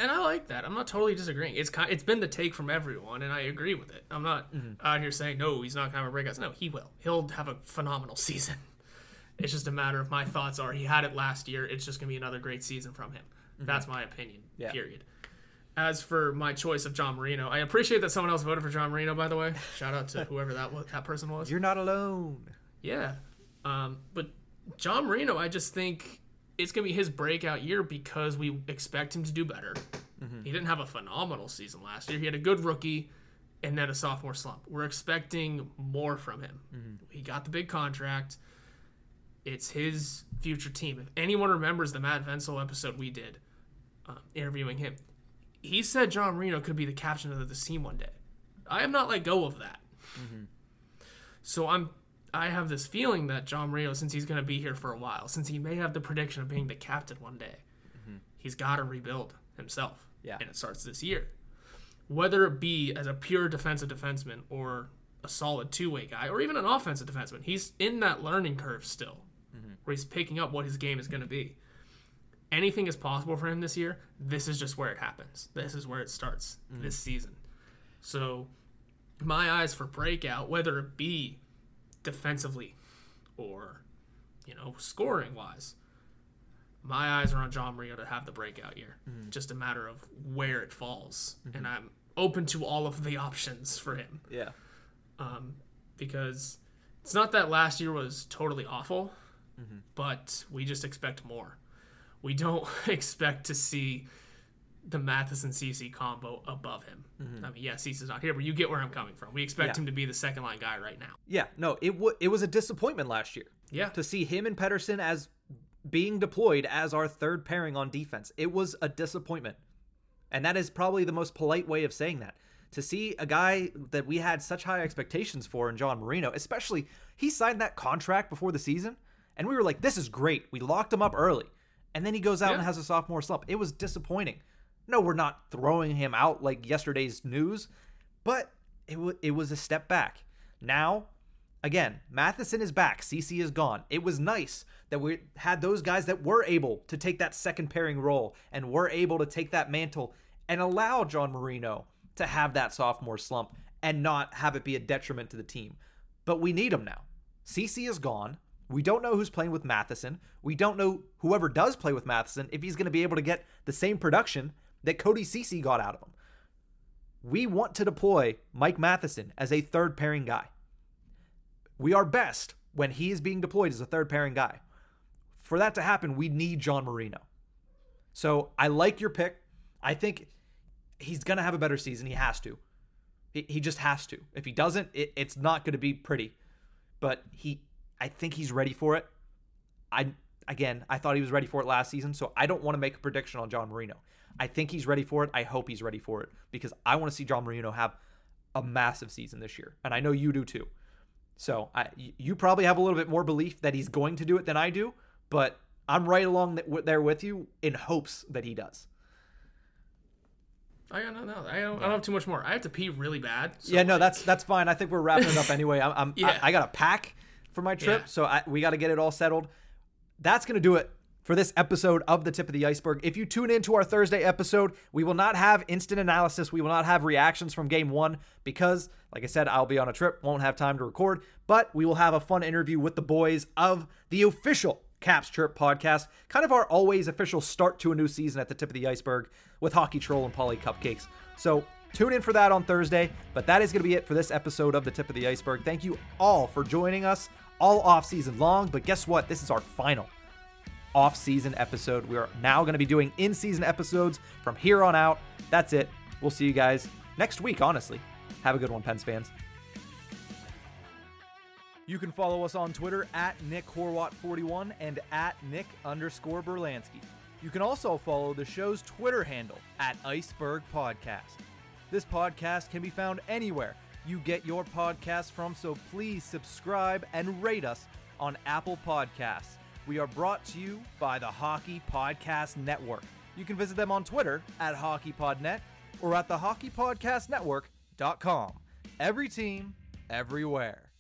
And I like that. I'm not totally disagreeing. It's kind, it's been the take from everyone, and I agree with it. I'm not mm-hmm. out here saying no, he's not going to have a breakout. No, he will. He'll have a phenomenal *laughs* season. It's just a matter of my thoughts are he had it last year. It's just going to be another great season from him. Mm-hmm. That's my opinion. Yeah. Period. As for my choice of John Marino, I appreciate that someone else voted for John Marino. By the way, *laughs* shout out to whoever that was, that person was. You're not alone. Yeah, um, but John Marino, I just think it's gonna be his breakout year because we expect him to do better. Mm-hmm. He didn't have a phenomenal season last year. He had a good rookie and then a sophomore slump. We're expecting more from him. Mm-hmm. He got the big contract. It's his future team. If anyone remembers the Matt Vensel episode we did, uh, interviewing him, he said John Marino could be the captain of the team one day. I have not let go of that. Mm-hmm. So I'm I have this feeling that John Marino, since he's going to be here for a while, since he may have the prediction of being the captain one day, mm-hmm. he's got to rebuild himself. Yeah. And it starts this year. Whether it be as a pure defensive defenseman or a solid two way guy or even an offensive defenseman, he's in that learning curve still mm-hmm. where he's picking up what his game is going to be. Anything is possible for him this year. This is just where it happens. This is where it starts mm-hmm. this season. So, my eyes for breakout, whether it be defensively or, you know, scoring wise, my eyes are on John Marino to have the breakout year. Mm-hmm. Just a matter of where it falls, mm-hmm. and I'm open to all of the options for him. Yeah. Um, because it's not that last year was totally awful, mm-hmm. but we just expect more. We don't *laughs* expect to see the Matheson Ceci combo above him. Mm-hmm. I mean, yeah, Ceci's not here, but you get where I'm coming from. We expect yeah. him to be the second line guy right now. Yeah, no, it w- it was a disappointment last year. Yeah, to see him and Pettersson as being deployed as our third pairing on defense. It was a disappointment. And that is probably the most polite way of saying that. To see a guy that we had such high expectations for in John Marino, especially he signed that contract before the season, and we were like, this is great. We locked him up early. And then he goes out yeah. and has a sophomore slump. It was disappointing. No, we're not throwing him out like yesterday's news, but it, w- it was a step back. Now Again, Matheson is back. Ceci is gone. It was nice that we had those guys that were able to take that second pairing role and were able to take that mantle and allow John Marino to have that sophomore slump and not have it be a detriment to the team. But we need him now. Ceci is gone. We don't know who's playing with Matheson. We don't know whoever does play with Matheson if he's going to be able to get the same production that Cody Ceci got out of him. We want to deploy Mike Matheson as a third pairing guy. We are best when he is being deployed as a third pairing guy. For that to happen, we need John Marino. So I like your pick. I think he's going to have a better season. He has to. He, just has to. If he doesn't, it, it's not going to be pretty. But he, I think he's ready for it. I again, I thought he was ready for it last season, so I don't want to make a prediction on John Marino. I think he's ready for it. I hope he's ready for it because I want to see John Marino have a massive season this year, and I know you do too. So I, you probably have a little bit more belief that he's going to do it than I do, but I'm right along there with you in hopes that he does. I don't know. I don't, I don't have too much more. I have to pee really bad. So yeah, no, like... that's that's fine. I think we're wrapping it up anyway. I'm, I'm *laughs* yeah. I, I, got a pack for my trip, yeah. so I, we got to get it all settled. That's gonna do it for this episode of the tip of the iceberg. If you tune in to our Thursday episode, we will not have instant analysis. We will not have reactions from game one because, like I said, I'll be on a trip, won't have time to record, but we will have a fun interview with the boys of the official Caps Chirp podcast, kind of our always official start to a new season at the tip of the iceberg with Hockey Troll and Polly Cupcakes. So Tune in for that on Thursday. But that is going to be it for this episode of The Tip of the Iceberg. Thank you all for joining us all off season long. But guess what? This is our final off season episode. We are now going to be doing in season episodes from here on out. That's it. We'll see you guys next week, honestly. Have a good one, Pens fans. You can follow us on Twitter at Nick Horwat41 and at Nick underscore Berlansky. You can also follow the show's Twitter handle at Iceberg Podcast. This podcast can be found anywhere you get your podcasts from, so please subscribe and rate us on Apple Podcasts. We are brought to you by the Hockey Podcast Network. You can visit them on Twitter at HockeyPodNet or at the HockeyPodcastNetwork.com. Every team, everywhere.